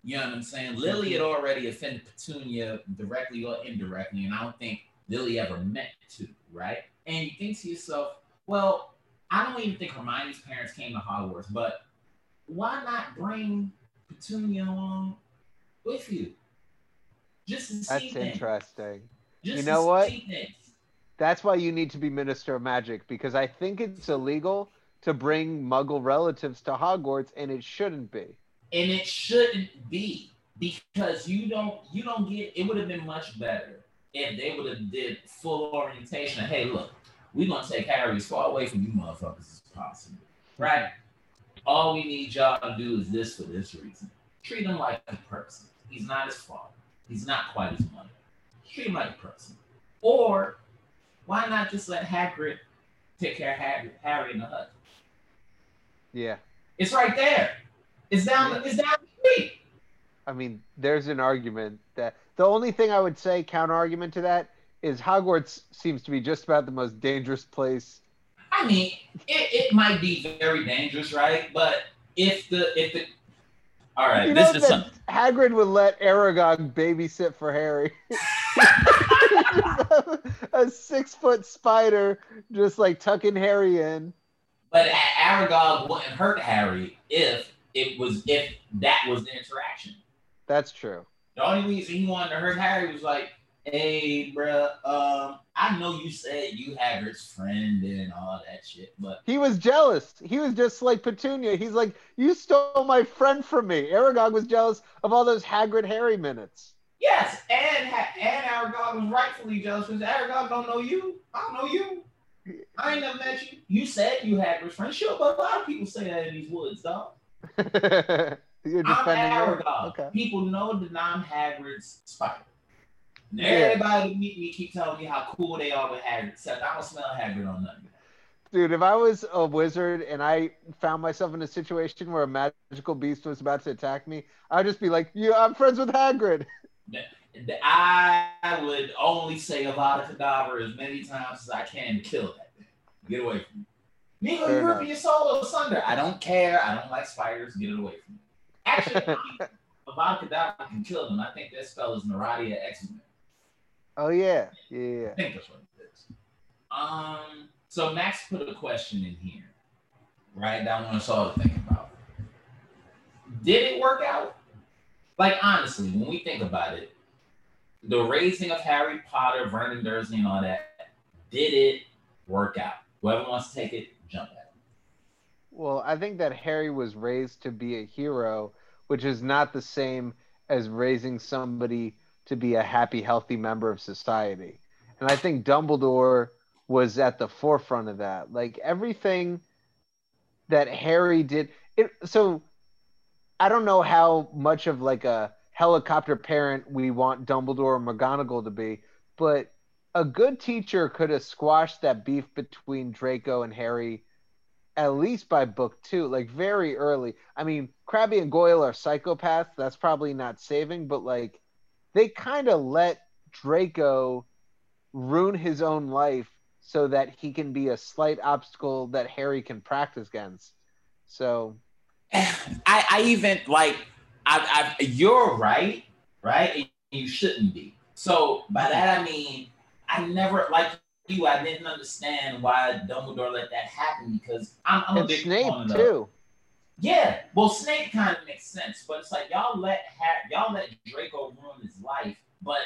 B: You know what I'm saying? Lily had already offended Petunia directly or indirectly, and I don't think Lily ever meant to, right? And you think to yourself, well, I don't even think Hermione's parents came to Hogwarts, but why not bring Petunia along with you? Just to
C: That's
B: things.
C: interesting.
B: Just
C: You know what? That's why you need to be Minister of Magic because I think it's illegal to bring Muggle relatives to Hogwarts, and it shouldn't be.
B: And it shouldn't be because you don't you don't get it would have been much better if they would have did full orientation of, hey look we're gonna take harry as far away from you motherfuckers as possible right all we need y'all to do is this for this reason treat him like a person he's not his father he's not quite his mother treat him like a person or why not just let Hagrid take care of Harry, Harry in the hut?
C: Yeah.
B: It's right there. It's down.
C: Yeah.
B: It's down the street.
C: I mean, there's an argument that the only thing I would say counter argument to that is Hogwarts seems to be just about the most dangerous place.
B: I mean, it, it might be very dangerous, right? But if the if the all right,
C: you
B: this is
C: Hagrid would let Aragog babysit for Harry. a six foot spider just like tucking Harry in.
B: but Aragog wouldn't hurt Harry if it was if that was the interaction.
C: That's true.
B: The only reason he wanted to hurt Harry was like, "Hey, bruh, um, I know you said you Hagrid's friend and all that shit, but
C: He was jealous. He was just like Petunia. He's like, You stole my friend from me. Aragog was jealous of all those Hagrid Harry minutes.
B: yes, and and Aragog was rightfully jealous because Aragog don't know you. I don't know you. I ain't never met you. You said you Hagrid's friend, sure, but a lot of people say that in these woods, dog.
C: You're
B: I'm
C: defending her?
B: Aragog.
C: Okay.
B: People know that I'm Hagrid's spider. And
C: Yeah.
B: Everybody that meet me keep telling me how cool they are with Hagrid, except I don't smell Hagrid on nothing.
C: Dude, if I was a wizard and I found myself in a situation where a magical beast was about to attack me, I'd just be like, "Yeah, I'm friends with Hagrid."
B: I would only say a Avada Kedavra as many times as I can to kill that thing. Get away from me. Neko,
C: Fair
B: you're
C: enough.
B: ripping your soul asunder. I don't care. I don't like spiders. Get it away from me. Actually, Avada Kedavra can kill them. I think that spell is Arania Exumai.
C: Oh yeah, yeah, yeah.
B: I think that's what it is. Um, so Max put a question in here, right? That I want us all to think about. Did it work out? Like honestly, when we think about it, the raising of Harry Potter, Vernon Dursley, and all that, did it work out? Whoever wants to take it, jump at.
C: Well, I think that Harry was raised to be a hero, which is not the same as raising somebody to be a happy, healthy member of society. And I think Dumbledore was at the forefront of that. Like everything that Harry did. It, so I don't know how much of like a helicopter parent we want Dumbledore or McGonagall to be, but a good teacher could have squashed that beef between Draco and Harry at least by book two, like very early. I mean, Crabbe and Goyle are psychopaths. That's probably not saving, but like they kind of let Draco ruin his own life so that he can be a slight obstacle that Harry can practice against. So
B: I, I even like I, I you're right, right? And you shouldn't be. So by that I mean I never like you, I didn't understand why Dumbledore let that happen because I'm, I'm a
C: and
B: big
C: Snape
B: proponent of-
C: too.
B: Yeah, well, Snape kind of makes sense, but it's like y'all let ha- y'all let Draco ruin his life. But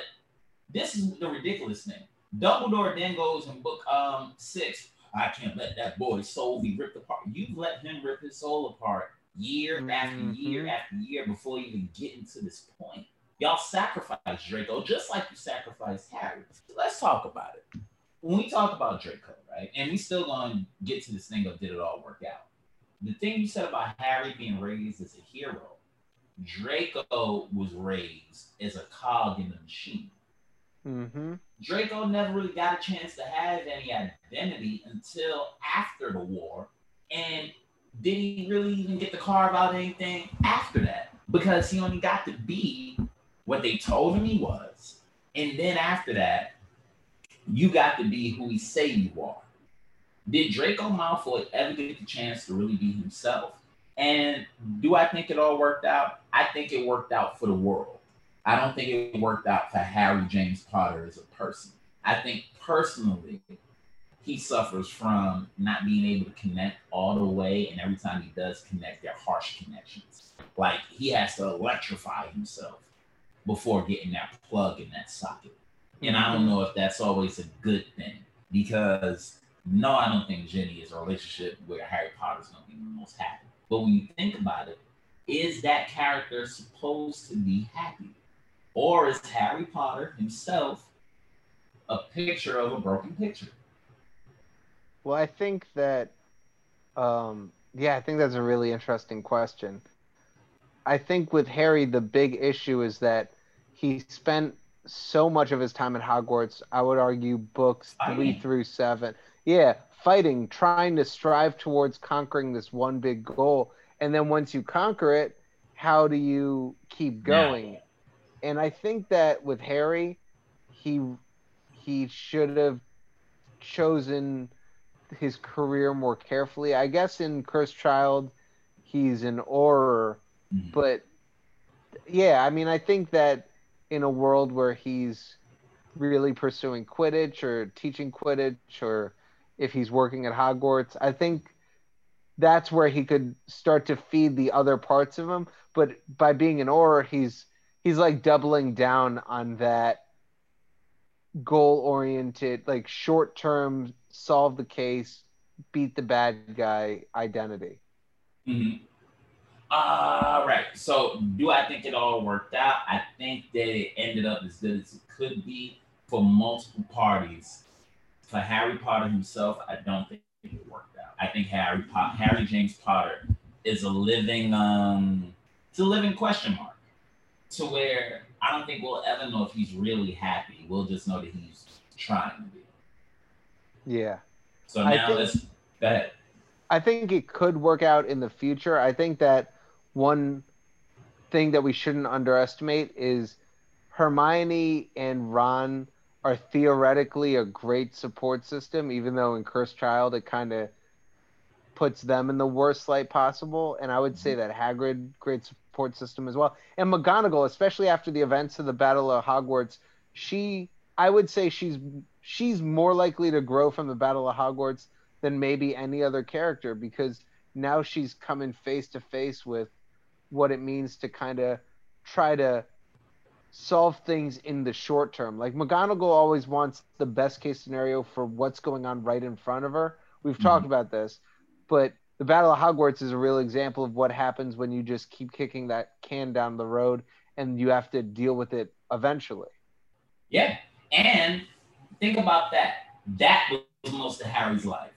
B: this is the ridiculous thing. Dumbledore then goes in book um six. I can't let that boy's soul be ripped apart. You've let him rip his soul apart year after year after year before you even getting to this point. Y'all sacrificed Draco just like you sacrificed Harry. So let's talk about it. When we talk about Draco, right, and we still gonna get to this thing of did it all work out? the thing you said about Harry being raised as a hero, Draco was raised as a cog in the machine.
C: Mm-hmm.
B: Draco never really got a chance to have any identity until after the war. And did he really even get to carve out anything after that? Because he only got to be what they told him he was. And then after that, you got to be who he say you are. Did Draco Malfoy ever get the chance to really be himself? And do I think it all worked out? I think it worked out for the world. I don't think it worked out for Harry James Potter as a person. I think personally, he suffers from not being able to connect all the way, and every time he does connect, they're harsh connections. Like he has to electrify himself before getting that plug in that socket. And I don't know if that's always a good thing because no, I don't think Ginny is a relationship where Harry Potter's gonna be the most happy. But when you think about it, is that character supposed to be happy? Or is Harry Potter himself a picture of a broken picture?
C: Well, I think that, um, yeah, I think that's a really interesting question. I think with Harry, the big issue is that he spent so much of his time at Hogwarts. I would argue books three
B: Fighting.
C: through seven. Yeah, fighting, trying to strive towards conquering this one big goal. And then once you conquer it, how do you keep going? And I think that with Harry, he he should have chosen his career more carefully. I guess in Cursed Child, he's an Auror,
B: Mhm.
C: but yeah, I mean, I think that in a world where he's really pursuing Quidditch or teaching Quidditch, or if he's working at Hogwarts, I think that's where he could start to feed the other parts of him. But by being an Auror, he's he's like doubling down on that goal oriented, like short term, solve the case, beat the bad guy identity.
B: Mhm. Uh, right. So, do I think it all worked out? I think that it ended up as good as it could be for multiple parties. For Harry Potter himself, I don't think it worked out. I think Harry po- Harry James Potter is a living um it's a living question mark. To where I don't think we'll ever know if he's really happy. We'll just know that he's trying to be.
C: Yeah.
B: So now
C: think-
B: let's go ahead.
C: I think it could work out in the future. I think that one thing that we shouldn't underestimate is Hermione and Ron are theoretically a great support system, even though in Cursed Child it kind of puts them in the worst light possible. And I would say that Hagrid, great support system as well. And McGonagall, especially after the events of the Battle of Hogwarts, she, I would say she's she's more likely to grow from the Battle of Hogwarts than maybe any other character because now she's coming face to face with what it means to kind of try to solve things in the short term. Like McGonagall always wants the best case scenario for what's going on right in front of her. We've mm-hmm. talked about this, but the Battle of Hogwarts is a real example of what happens when you just keep kicking that can down the road and you have to deal with it eventually.
B: Yeah. And think about that. That was most of Harry's life.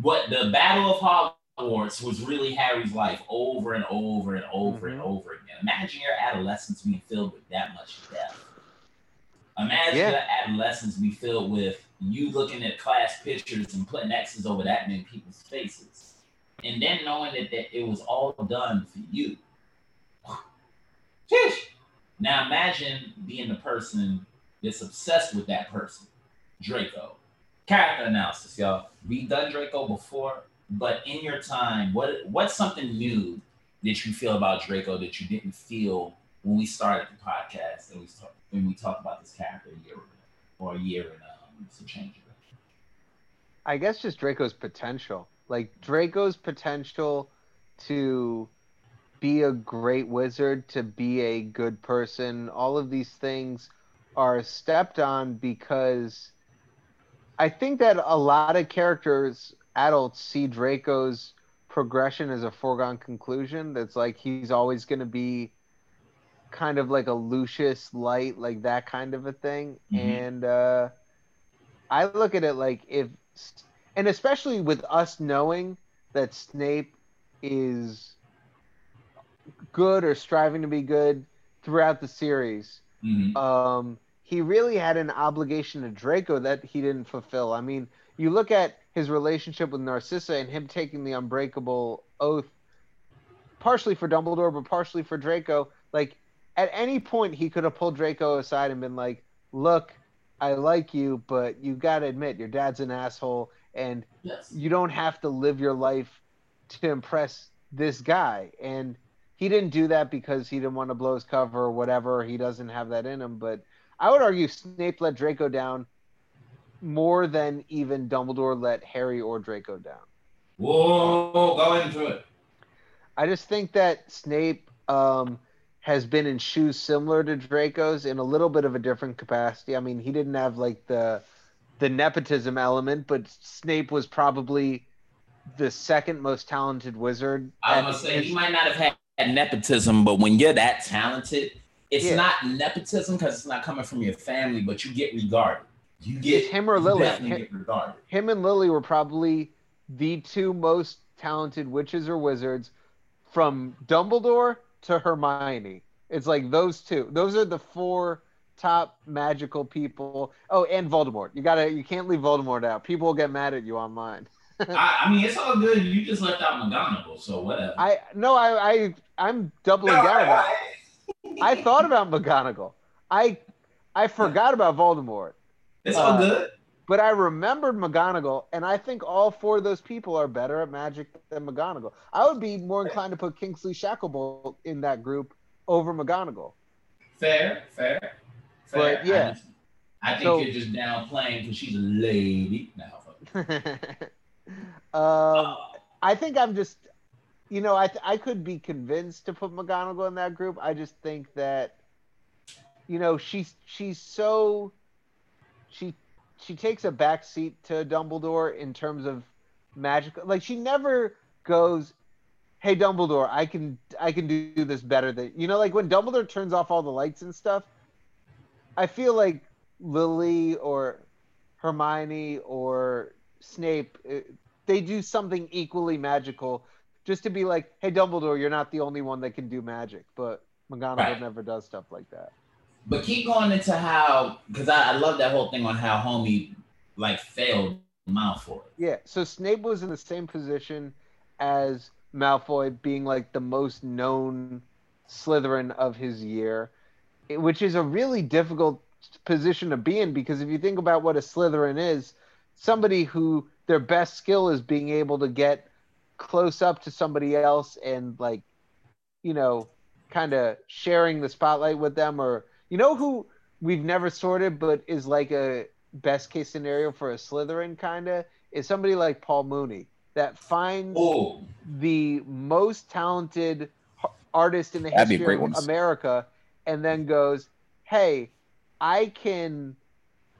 B: What the Battle of Hogwarts was really Harry's life over and over and over and
C: Mhm.
B: over again. Imagine your adolescence being filled with that much death. Imagine
C: Yeah.
B: your adolescence be filled with you looking at class pictures and putting X's over that many people's faces. And then knowing that, that it was all done for you. Sheesh. Now imagine being the person that's obsessed with that person, Draco. Character analysis, y'all. We've done Draco before, but in your time, what what's something new that you feel about Draco that you didn't feel when we started the podcast and we when we talked about this character a year ago or a year and um, some change ago?
C: I guess just Draco's potential. Like Draco's potential to be a great wizard, to be a good person, all of these things are stepped on because I think that a lot of characters, adults, see Draco's progression as a foregone conclusion. That's like he's always going to be kind of like a Lucius light, like that kind of a thing.
B: Mhm.
C: And uh, I look at it like if, and especially with us knowing that Snape is good or striving to be good throughout the series,
B: Mhm.
C: um, he really had an obligation to Draco that he didn't fulfill. I mean, you look at his relationship with Narcissa and him taking the unbreakable oath, partially for Dumbledore, but partially for Draco. Like, at any point, he could have pulled Draco aside and been like, look, I like you, but you got to admit, your dad's an asshole, and
B: Yes.
C: you don't have to live your life to impress this guy. And he didn't do that because he didn't want to blow his cover or whatever. He doesn't have that in him. But I would argue Snape let Draco down more than even Dumbledore let Harry or Draco down.
B: Whoa, go into it.
C: I just think that Snape um, has been in shoes similar to Draco's in a little bit of a different capacity. I mean, he didn't have like the the nepotism element, but Snape was probably the second most talented wizard.
B: I was say he might not have had nepotism, but when you're that talented, it's
C: Yeah.
B: not nepotism because it's not coming from your family, but you get regarded. You get
C: It's him or Lily. Him- him and Lily were probably the two most talented witches or wizards from Dumbledore to Hermione. It's like those two. Those are the four top magical people. Oh, and Voldemort. You gotta you can't leave Voldemort out. People will get mad at you online.
B: I, I mean, it's all good. You just left out McGonagall, so whatever.
C: I no, I I I'm doubling
B: No,
C: down about.
B: I-
C: I thought about McGonagall. I I forgot about Voldemort,
B: it's all
C: uh,
B: good.
C: but I remembered McGonagall, and I think all four of those people are better at magic than McGonagall. I would be more inclined to put Kingsley Shacklebolt in that group over McGonagall.
B: Fair, fair, fair.
C: But,
B: I
C: yeah.
B: just- I, think
C: So-
B: you're just downplaying because she's a lady. No, fuck.
C: um, I think I'm just, you know, I I could be convinced to put McGonagall in that group. I just think that, you know, she's she's so, she she takes a back seat to Dumbledore in terms of magic. Like she never goes, "Hey Dumbledore, I can I can do this better than you know." Like when Dumbledore turns off all the lights and stuff, I feel like Lily or Hermione or Snape, uh, they do something equally magical just to be like, hey, Dumbledore, you're not the only one that can do magic. But McGonagall
B: Right.
C: never does stuff like that.
B: But keep going into how, because I, I love that whole thing on how Homie like failed Malfoy.
C: Yeah. So Snape was in the same position as Malfoy, being like the most known Slytherin of his year, which is a really difficult position to be in because if you think about what a Slytherin is, somebody who their best skill is being able to get close up to somebody else and like, you know, kind of sharing the spotlight with them or you know who we've never sorted but is like a best case scenario for a Slytherin kind of is somebody like Paul Mooney that finds
B: Oh,
C: the most talented artist in the
E: That'd
C: history of
E: one.
C: America and then goes, "Hey, I can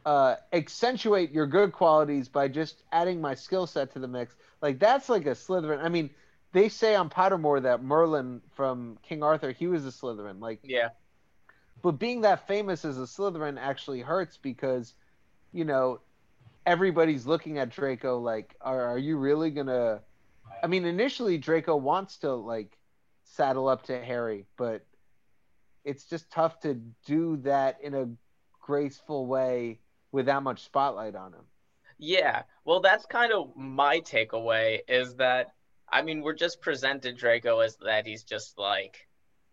C: uh, accentuate your good qualities by just adding my skill set to the mix." Like that's like a Slytherin. I mean, they say on Pottermore that Merlin from King Arthur, he was a Slytherin. Like
D: Yeah.
C: But being that famous as a Slytherin actually hurts because, you know, everybody's looking at Draco like, are, are you really gonna? I mean, initially Draco wants to like saddle up to Harry, but it's just tough to do that in a graceful way with that much spotlight on him.
D: Yeah. Well, that's kind of my takeaway is that I mean, we're just presented Draco as that he's just like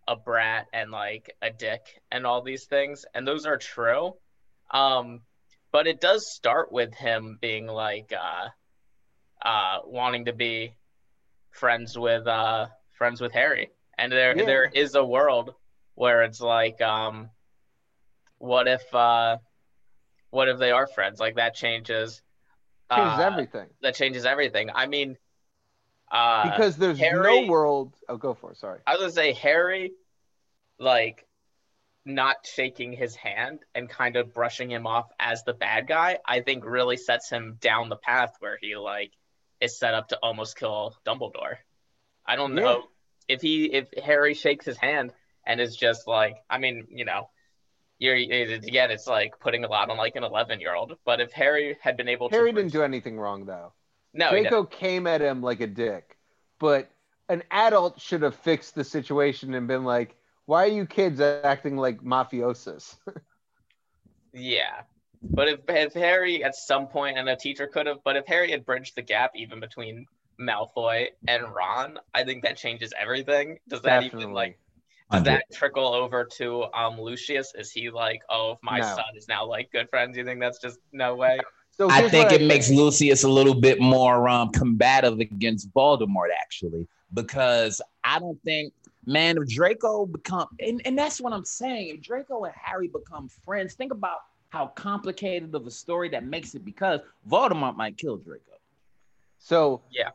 D: a brat and like a dick and all these things, and those are true. Um, but it does start with him being like uh uh wanting to be friends with uh friends with Harry. And there
C: Yeah.
D: there is a world where it's like um what if uh what if they are friends? Like that changes
C: Changes
D: uh,
C: everything
D: that changes everything. I mean, uh,
C: because there's
D: Harry-
C: no world. Oh, go for it. Sorry.
D: I was gonna say Harry, like, not shaking his hand and kind of brushing him off as the bad guy. I think really sets him down the path where he like is set up to almost kill Dumbledore. I don't
C: Yeah.
D: know if he if Harry shakes his hand and is just like, I mean, you know. You're again. It's like putting a lot on like an eleven-year-old. But if Harry had been able to
C: Harry
D: to,
C: didn't do anything wrong though.
D: no.
C: Draco came at him like a dick, but an adult should have fixed the situation and been like, "Why are you kids acting like mafiosos?"
D: Yeah. But if, if Harry at some point, and a teacher could have, but if Harry had bridged the gap even between Malfoy and Ron, I think that changes everything. Does that even like does that trickle over to um Lucius? Is he like, oh, if my
C: No.
D: son is now like good friends? You think that's just no way?
C: So
E: I think
C: what
E: it makes Lucius a little bit more um, combative against Voldemort, actually, because I don't think, man, if Draco become, and, and that's what I'm saying, if Draco and Harry become friends, think about how complicated of a story that makes it because Voldemort might kill Draco.
C: So
D: Yeah.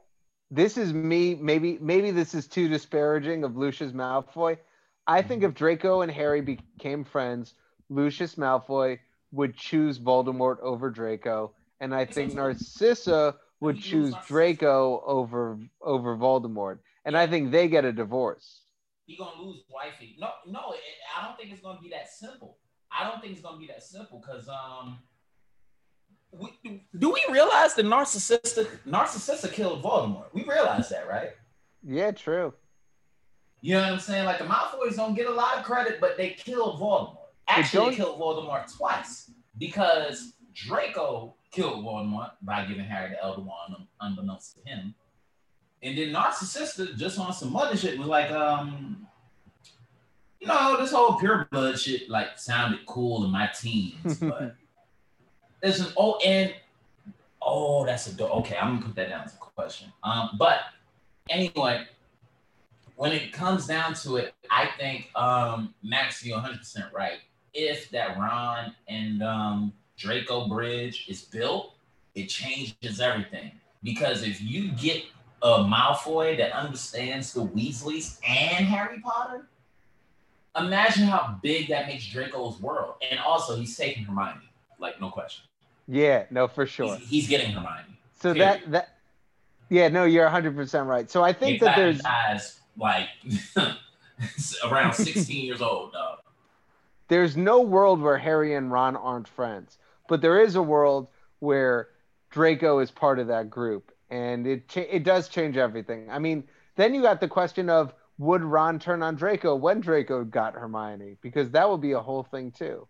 C: this is me. Maybe maybe this is too disparaging of Lucius Malfoy. I think if Draco and Harry became friends, Lucius Malfoy would choose Voldemort over Draco, and I think Narcissa would choose Draco over over Voldemort, and I think they get a divorce.
B: He gonna lose wifey. No, no, it, I don't think it's gonna be that simple. I don't think it's gonna be that simple because um, we, do we realize the narcissistic narcissist killed Voldemort? We realize that, right?
C: Yeah, true.
B: You know what I'm saying? Like the Malfoys don't get a lot of credit, but they killed Voldemort. actually
C: don't-
B: killed Voldemort twice because Draco killed Voldemort by giving Harry the Elder Wand, unbeknownst to him. And then Narcissista, just on some other shit, was like, um, you know, this whole pure blood shit like sounded cool in my teens, but there's an oh and oh, that's a do- okay. I'm gonna put that down as a question. Um, but anyway, when it comes down to it, I think um Max, you're 100 percent right. If that Ron and um Draco bridge is built, it changes everything. Because if you get a Malfoy that understands the Weasleys and Harry Potter, imagine how big that makes Draco's world. And also, he's taking Hermione, like no question.
C: Yeah, no, for sure.
B: He's, he's getting Hermione.
C: So
B: Period.
C: that that yeah, no, you're 100% right. So I think that there's
B: guys like around 16 years old, dog.
C: there's no world where Harry and Ron aren't friends, but there is a world where Draco is part of that group, and it cha- it does change everything. I mean, then you got the question of would Ron turn on Draco when Draco got Hermione, because that would be a whole thing too.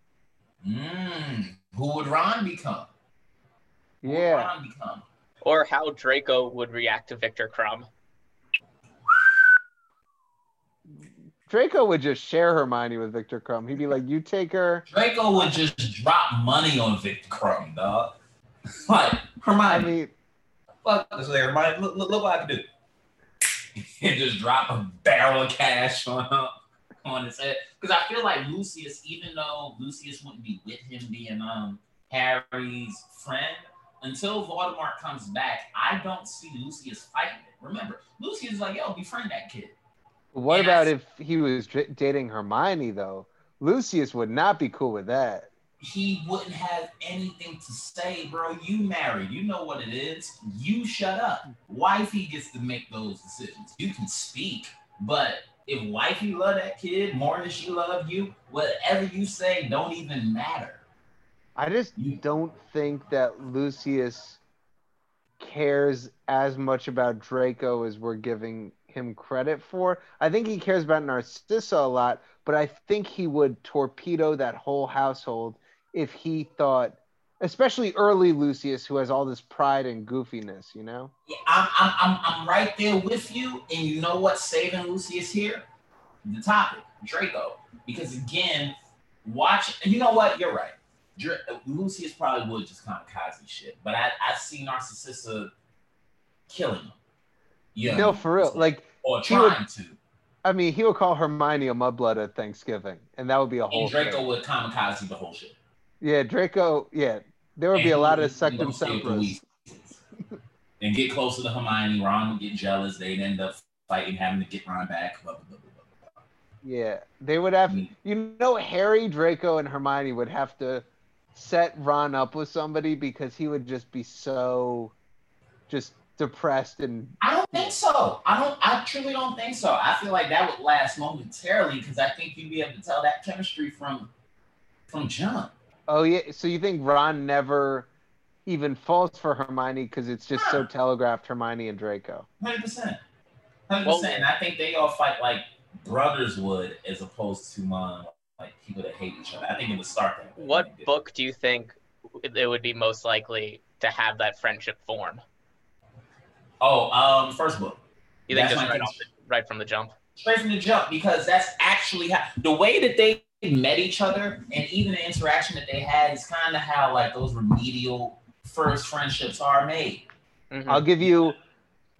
B: Mm, who would Ron become? Who would
C: Yeah,
B: Ron become?
D: Or how Draco would react to Viktor Krum.
C: Draco would just share Hermione with Viktor Krum. He'd be like, "You take her."
B: Draco would just drop money on Viktor Krum, dog. Like
C: I
B: Hermione,
C: mean,
B: fuck this there, Hermione. Look, look, look what I can do. and just drop a barrel of cash on on his head. Because I feel like Lucius, even though Lucius wouldn't be with him being um Harry's friend, until Voldemort comes back, I don't see Lucius fighting it. Remember, Lucius is like, yo, befriend that kid.
C: what
B: Yes.
C: about if he was dating Hermione though? Lucius would not be cool with that.
B: He wouldn't have anything to say, bro. You married. You know what it is. You shut up. Wifey gets to make those decisions. You can speak, but if wifey love that kid more than she love you, whatever you say don't even matter.
C: I just
B: You-
C: don't think that Lucius cares as much about Draco as we're giving him credit for. I think he cares about Narcissa a lot, but I think he would torpedo that whole household if he thought, especially early Lucius, who has all this pride and goofiness, you know?
B: Yeah, I'm, I'm, I'm, I'm right there with you. And you know what's saving Lucius here? The topic, Draco. Because again, watch. And you know what? You're right. Dra- Lucius probably would just kamikaze shit. But I, I see Narcissa killing him. Yeah.
C: No, for real. Like,
B: or
C: he would-
B: trying to.
C: I mean, he would call Hermione a mudblood at Thanksgiving, and that would be a whole
B: And Draco
C: thing.
B: would kamikaze the whole shit.
C: Yeah, Draco. Yeah, there would be a lot of
B: would- he
C: Sectum
B: would stay with the
C: Sempras.
B: Weasleys. and get closer to Hermione. Ron would get jealous. They'd end up fighting, having to get Ron back. Blah, blah, blah, blah, blah, blah.
C: Yeah, they would have.
B: Mm.
C: You know, Harry, Draco, and Hermione would have to set Ron up with somebody because he would just be so, just depressed and
B: I don't think so. I don't. I truly don't think so. I feel like that would last momentarily because I think you'd be able to tell that chemistry from from jump.
C: Oh yeah. So you think Ron never even falls for Hermione because it's just so telegraphed Hermione and Draco.
B: Hundred percent. Hundred
D: Well-
B: percent. I think they all fight like brothers would, as opposed to um, like people that hate each other. I think it would start that. way.
D: What book do you think it would be most likely to have that friendship form?
B: Oh, um, first book.
D: You think
B: That's
D: just right, off the, right from the jump?
B: straight from the jump because that's actually how the way that they met each other and even the interaction that they had is kind of how like those remedial first friendships are made.
D: Mhm.
C: I'll give you.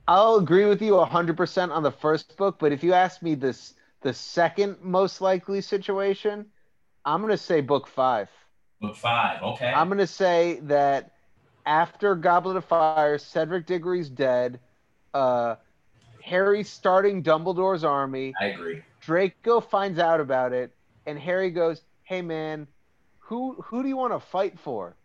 C: I'll agree with you 100% on the first book, but if you ask me this the second most likely situation, I'm going to say book 5.
B: Book five, okay.
C: I'm going to say that after Goblet of Fire, Cedric Diggory's dead, uh Harry starting Dumbledore's army,
B: I agree.
C: Draco finds out about it, and Harry goes, "Hey man, who who do you want to fight for?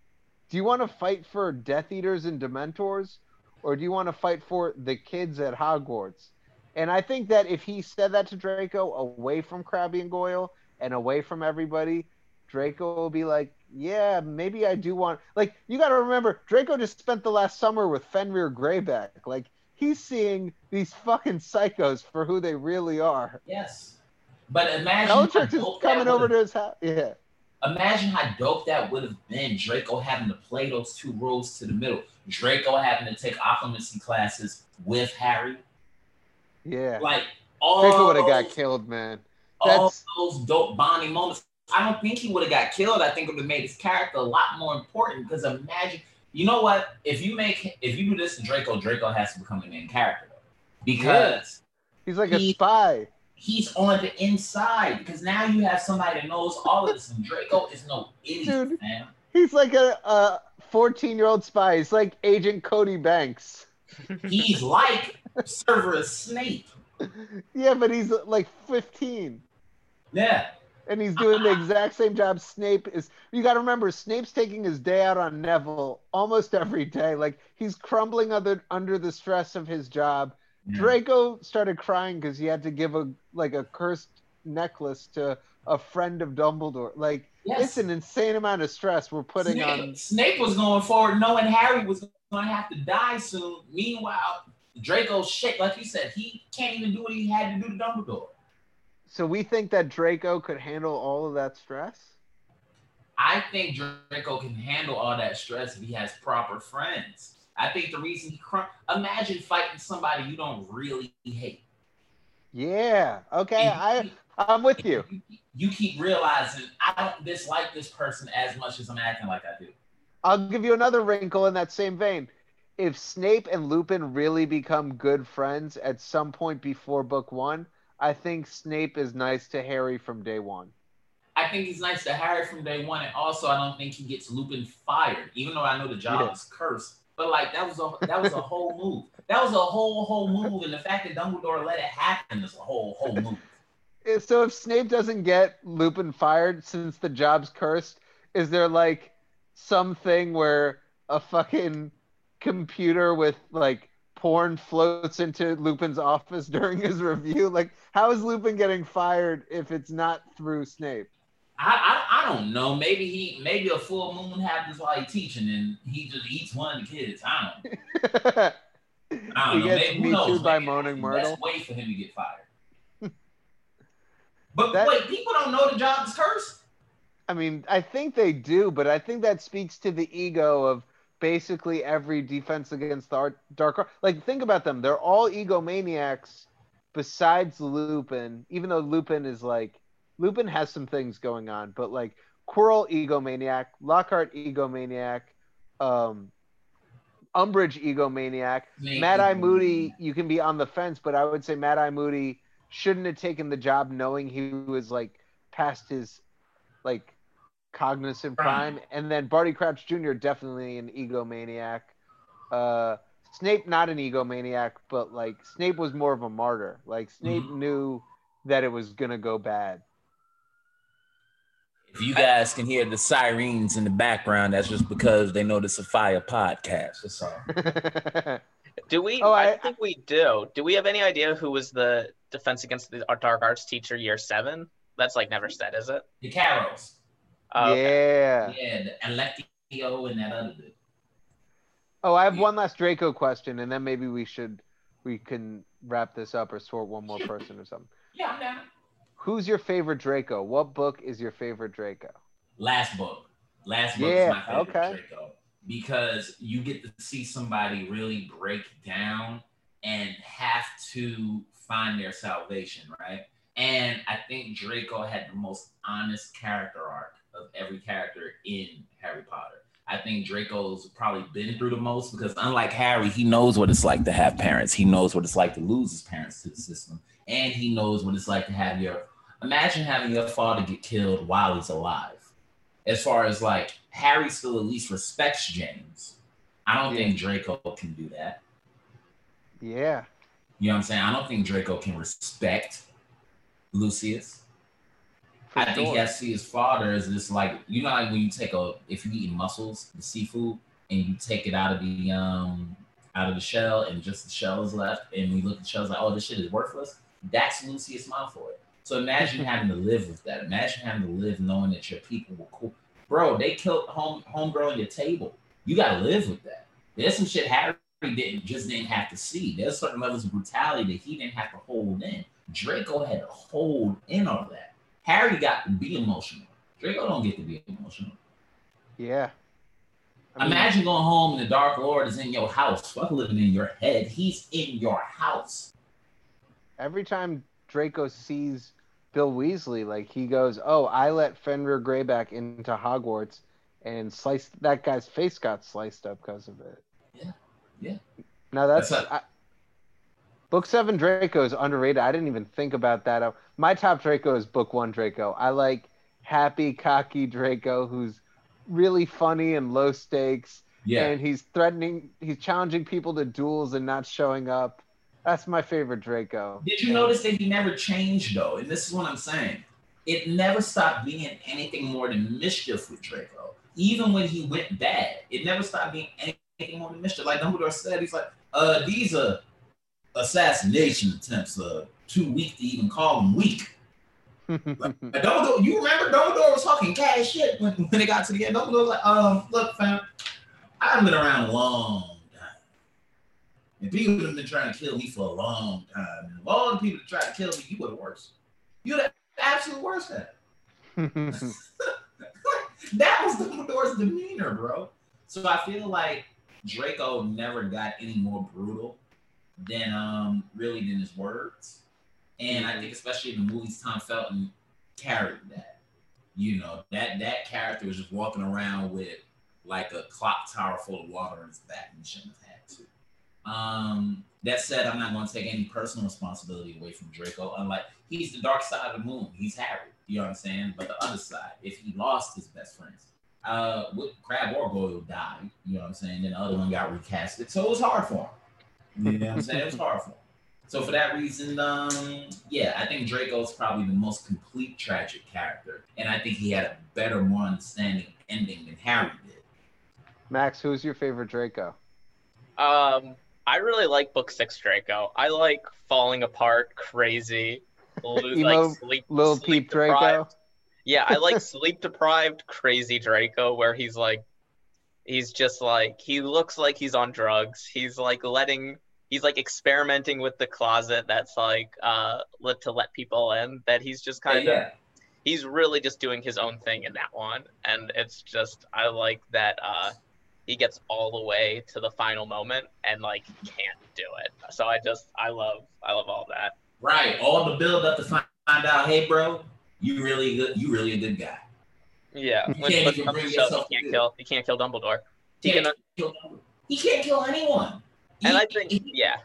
C: Do you want to fight for Death Eaters and Dementors, or do you want to fight for the kids at Hogwarts?" And I think that if he said that to Draco away from Crabbe and Goyle and away from everybody, Draco will be like, "Yeah, maybe I do want." Like you got to remember, Draco just spent the last summer with Fenrir Greyback. Like he's seeing these fucking psychos for who they really are.
B: Yes. But imagine
C: Bellatrix
B: how
C: is
B: dope
C: coming over to his house. Yeah.
B: Imagine how dope that would have been. Draco having to play those two roles to the middle. Draco having to take occlumency classes with Harry.
C: Yeah.
B: Like all
C: Draco would have got killed, man.
B: all
C: That's-
B: those dope bonding moments. I don't think he would have got killed. I think it would have made his character a lot more important. Because imagine, you know what? If you make if you do this to Draco, Draco has to become the main character. Because
C: He's like a spy.
B: He's on the inside. Because now you have somebody that knows all of this. And Draco is no idiot,
C: Dude.
B: man.
C: He's like a, a 14 year old spy. He's like Agent Cody Banks.
B: He's like Severus Snape.
C: Yeah, but he's like 15.
B: Yeah.
C: And he's doing the exact same job Snape is. You got to remember, Snape's taking his day out on Neville almost every day. Like he's crumbling under under the stress of his job. Draco started crying because he had to give a like a cursed necklace to a friend of Dumbledore. Like
B: Yes.
C: it's an insane amount of stress we're putting
B: Snape,
C: on.
B: Snape was going forward knowing Harry was going to have to die soon. Meanwhile, Draco shit, like you said, he can't even do what he had to do to Dumbledore.
C: So we think that Draco could handle all of that stress.
B: I think Draco can handle all that stress if he has proper friends. I think the reason he imagine fighting somebody you don't really hate.
C: Yeah. Okay.
B: And
C: I I'm with you.
B: You keep realizing I don't dislike this person as much as I'm acting like I do.
C: I'll give you another wrinkle in that same vein. If Snape and Lupin really become good friends at some point before book one, I think Snape is nice to Harry from day one.
B: I think he's nice to Harry from day one, and also I don't think he gets Lupin fired, even though I know the job
C: Yeah.
B: is cursed. But like that was a that was a whole move. That was a whole whole move, and the fact that Dumbledore let it happen is a whole whole move.
C: So if Snape doesn't get Lupin fired since the job's cursed, is there like something where a fucking computer with like porn floats into Lupin's office during his review? Like, how is Lupin getting fired if it's not through Snape?
B: I, I I don't know. Maybe he maybe a full moon happens while he's teaching, and he just eats one of the kids. I don't. know. I don't
C: he
B: know.
C: gets
B: Maybe,
C: me
B: knows?
C: too by
B: Maybe
C: moaning Myrtle.
B: best way for him to get fired. but
C: That-
B: wait, people don't know the job is cursed.
C: I mean, I think they do, but I think that speaks to the ego of basically every defense against the dark. Like, think about them; they're all egomaniacs, besides Lupin. Even though Lupin is like, Lupin has some things going on, but like Quirrell egomaniac, Lockhart egomaniac, um, Umbridge egomaniac,
B: Maybe.
C: Mad Eye Moody. You can be on the fence, but I would say Mad Eye Moody shouldn't have taken the job knowing he was like past his like cognizant
B: Prime.
C: prime. And then Barty Crouch Jr. definitely an egomaniac. Uh, Snape not an egomaniac, but like Snape was more of a martyr. Like Snape
B: Mm-hmm.
C: knew that it was gonna go bad.
E: If you guys can hear the sirens in the background, that's just because they know this is a fire podcast. That's all.
D: Do we?
C: Oh,
D: I,
C: I-
D: think we do. Do we have any idea who was the defense against the dark arts teacher year seven? That's like never said, is it?
B: The Carrows.
D: Oh, okay.
C: yeah.
B: Yeah, the Alecto and that other dude.
C: Oh, I have one last Draco question, and then maybe we should we can wrap this up or sort one more person or something.
B: Yeah, I'm down.
C: Who's your favorite Draco? What book is your favorite Draco?
B: Last book. Last book
C: Yeah,
B: is my favorite
C: okay.
B: Draco because you get to see somebody really break down and have to find their salvation, right? And I think Draco had the most honest character arc of every character in Harry Potter. I think Draco's probably been through the most because unlike Harry, he knows what it's like to have parents. He knows what it's like to lose his parents to the system. And he knows what it's like to have your imagine having your father get killed while he's alive. As far as like Harry still at least respects James. I don't
C: Yeah.
B: think Draco can do that.
C: Yeah.
B: You know what I'm saying? I don't think Draco can respect Lucius.
C: for
B: I think he
C: sure.
B: has to see his father as this like you know like when you take a if you eat mussels, the seafood, and you take it out of the um out of the shell and just the shell is left, and we look at the shell like, oh this shit is worthless. That's Lucius Malfoy. So imagine having to live with that. Imagine having to live knowing that your people were cool. Bro, they killed home homegirl on your table. You gotta live with that. There's some shit Harry didn't just didn't have to see. There's certain levels of brutality that he didn't have to hold in. Draco had to hold in all that. Harry got to be emotional. Draco don't get to be emotional.
C: Yeah. I mean,
B: Imagine going home and the Dark Lord is in your house. Fuck living in your head. He's in your house.
C: every time Draco sees Bill Weasley, like he goes, "Oh, I let Fenrir Greyback into Hogwarts, and sliced that guy's face got sliced up because of it."
B: Yeah, yeah.
C: Now that's,
B: That's a-
C: I, book seven Draco is underrated. I didn't even think about that. My top Draco is book one Draco. I like happy, cocky Draco who's really funny and low stakes,
B: Yeah.
C: and he's threatening, he's challenging people to duels and not showing up. That's my favorite Draco.
B: Did you notice that he never changed though? And this is what I'm saying. It never stopped being anything more than mischief with Draco. Even when he went bad, it never stopped being anything more than mischief. Like Dumbledore said, he's like, uh, these are assassination attempts, uh, too weak to even call them weak. Like, Dumbledore, you remember Dumbledore was talking cash shit when, when it got to the end. Dumbledore was like, um, look, fam, I haven't been around a long. And people have been trying to kill me for a long time. And of all the people that tried to kill me, you were the worst. You're the absolute worst at it. that was Dumbledore's demeanor, bro. So I feel like Draco never got any more brutal than um really than his words. And I think especially in the movies, Tom Felton carried that. You know, that that character was just walking around with like a clock tower full of water in his back and shouldn't have. Um, that said, I'm not going to take any personal responsibility away from Draco. Unlike he's the dark side of the moon. He's Harry. You know what I'm saying? But the other side, if he lost his best friends, uh, with Crabbe or Goyle died. You know what I'm saying? Then the other one got recasted, so it was hard for him. You know what I'm saying? It was hard for him. So for that reason, um, yeah, I think Draco's probably the most complete tragic character, and I think he had a better, more understanding ending than Harry did.
C: Max, who's your favorite Draco?
D: Um, I really like Book Six Draco. I like falling apart, crazy, lo-
C: Emo
D: like sleep,
C: Lil
D: sleep
C: Peep Draco.
D: deprived. Yeah, I like sleep deprived, crazy Draco, where he's like, he's just like he looks like he's on drugs. He's like letting, he's like experimenting with the closet that's like uh to let people in. That he's just kind of
B: yeah,
D: he's really just doing his own thing in that one and it's just i like that uh he gets all the way to the final moment and like can't do it so i just i love i love all that
B: right. All the build up to find out, hey, bro, you really good. You really a good guy.
D: yeah
B: You
D: when
B: can't even bring yourself
D: he can't kill he can't kill dumbledore he
B: Can't
D: can
B: kill He can't kill anyone.
D: and i think
B: he-
D: yeah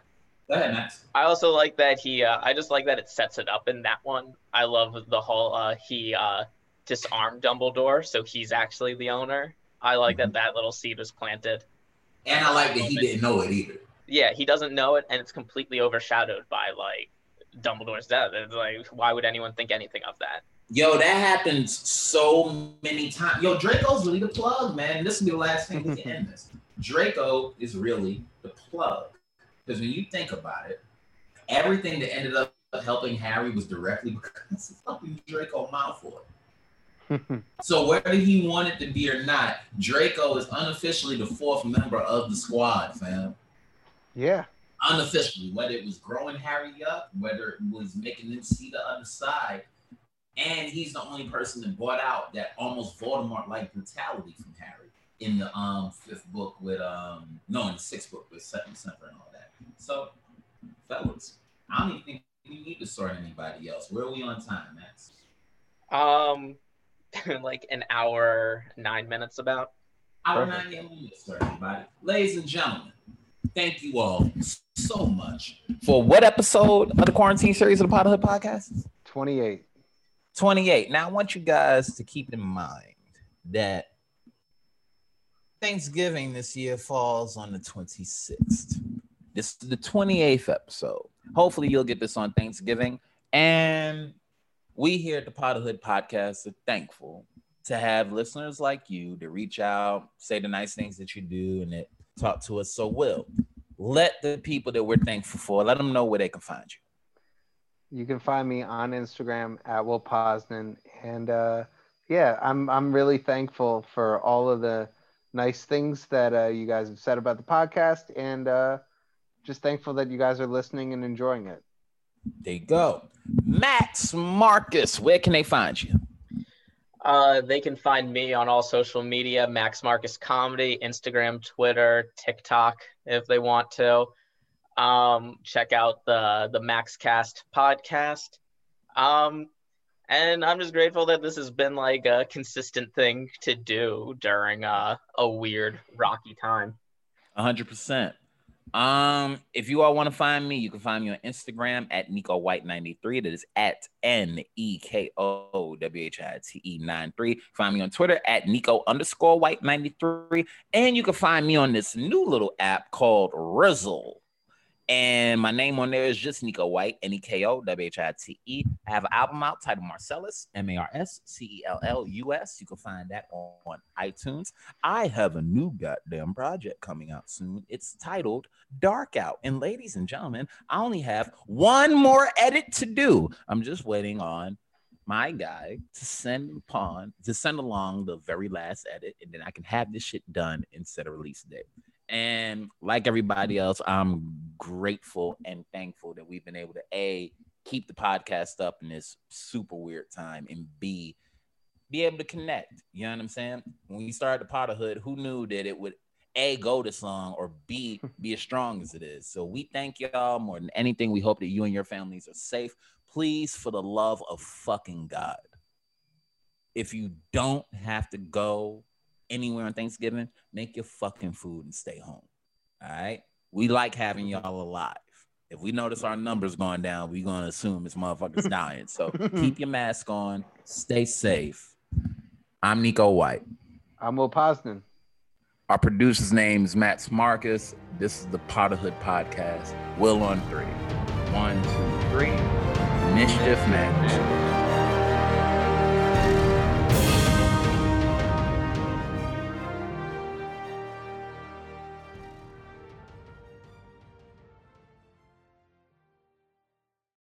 B: Go ahead, Max.
D: I also like that he. Uh, I just like that it sets it up in that one. I love the whole uh, he uh, disarmed Dumbledore, so he's actually the owner. I like that mm-hmm. that little seed was planted.
B: And I like that he um, didn't know it either.
D: Yeah, he doesn't know it, and it's completely overshadowed by like Dumbledore's death. It's like, why would anyone think anything of that?
B: Yo, that happens so many times. Yo, Draco's really the plug, man. This will be the last thing we can end this. Draco is really the plug. Because when you think about it, everything that ended up helping Harry was directly because of fucking Draco Malfoy. So whether he wanted to be or not, Draco is unofficially the fourth member of the squad, fam.
C: yeah.
B: Unofficially, whether it was growing Harry up, whether it was making him see the other side, and he's the only person that brought out that almost Voldemort-like brutality from Harry in the um fifth book with um no in the sixth book with Sectumsempra and all that. So, fellas, I don't even think we need to sort anybody else. Where are we on time, Max?
D: Um, like an hour nine minutes about.
B: Our
C: Perfect.
B: 90 minutes, everybody. Ladies and gentlemen, thank you all so much for what episode of the quarantine series of the Potterhood podcast?
C: 28.
E: 28. Now, I want you guys to keep in mind that Thanksgiving this year falls on the 26th. This is the 28th episode. Hopefully, you'll get this on Thanksgiving. And we here at the Potterhood podcast are thankful to have listeners like you to reach out, say the nice things that you do, and that talk to us so well. Let the people that we're thankful for, let them know where they can find you.
C: You can find me on Instagram at Will Posner. And uh, yeah, I'm I'm really thankful for all of the nice things that uh, you guys have said about the podcast, and uh, just thankful that you guys are listening and enjoying it.
E: There you go. Max Marcus, where can they find you?
D: Uh, they can find me on all social media, Max Marcus Comedy, Instagram, Twitter, TikTok, if they want to. Um, check out the the MaxCast podcast. Um, and I'm just grateful that this has been like a consistent thing to do during uh, a weird rocky time.
B: hundred percent. Um, if you all want to find me, you can find me on Instagram at Neko White 93. That is at N E K O W H I T E 93. Find me on Twitter at Neko underscore White 93. And you can find me on this new little app called Rizzle. And my name on there is just Neko White, N E K O W H I T E. I have an album out titled Marcellus, M A R S C E L L U S. You can find that on, iTunes. I have a new goddamn project coming out soon. It's titled Dark Out. And ladies and gentlemen, I only have one more edit to do. I'm just waiting on my guy to send upon to send along the very last edit, and then I can have this shit done instead of release date. And like everybody else, I'm grateful and thankful that we've been able to A, keep the podcast up in this super weird time, and B, be able to connect. You know what I'm saying? When we started the Potterhood, who knew that it would A, go this long, or B, be as strong as it is? So we thank y'all more than anything. We hope that you and your families are safe. Please, for the love of fucking God, if you don't have to go anywhere on Thanksgiving, make your fucking food and stay home. All right. We like having y'all alive. If we notice our numbers going down, we're gonna assume this motherfucker's dying. So keep your mask on, stay safe. I'm Neko White.
C: I'm Will Posner.
B: Our producer's name is Max Marcus. This is the Potterhood Podcast. Will on three. One, two, three. Mischief Match.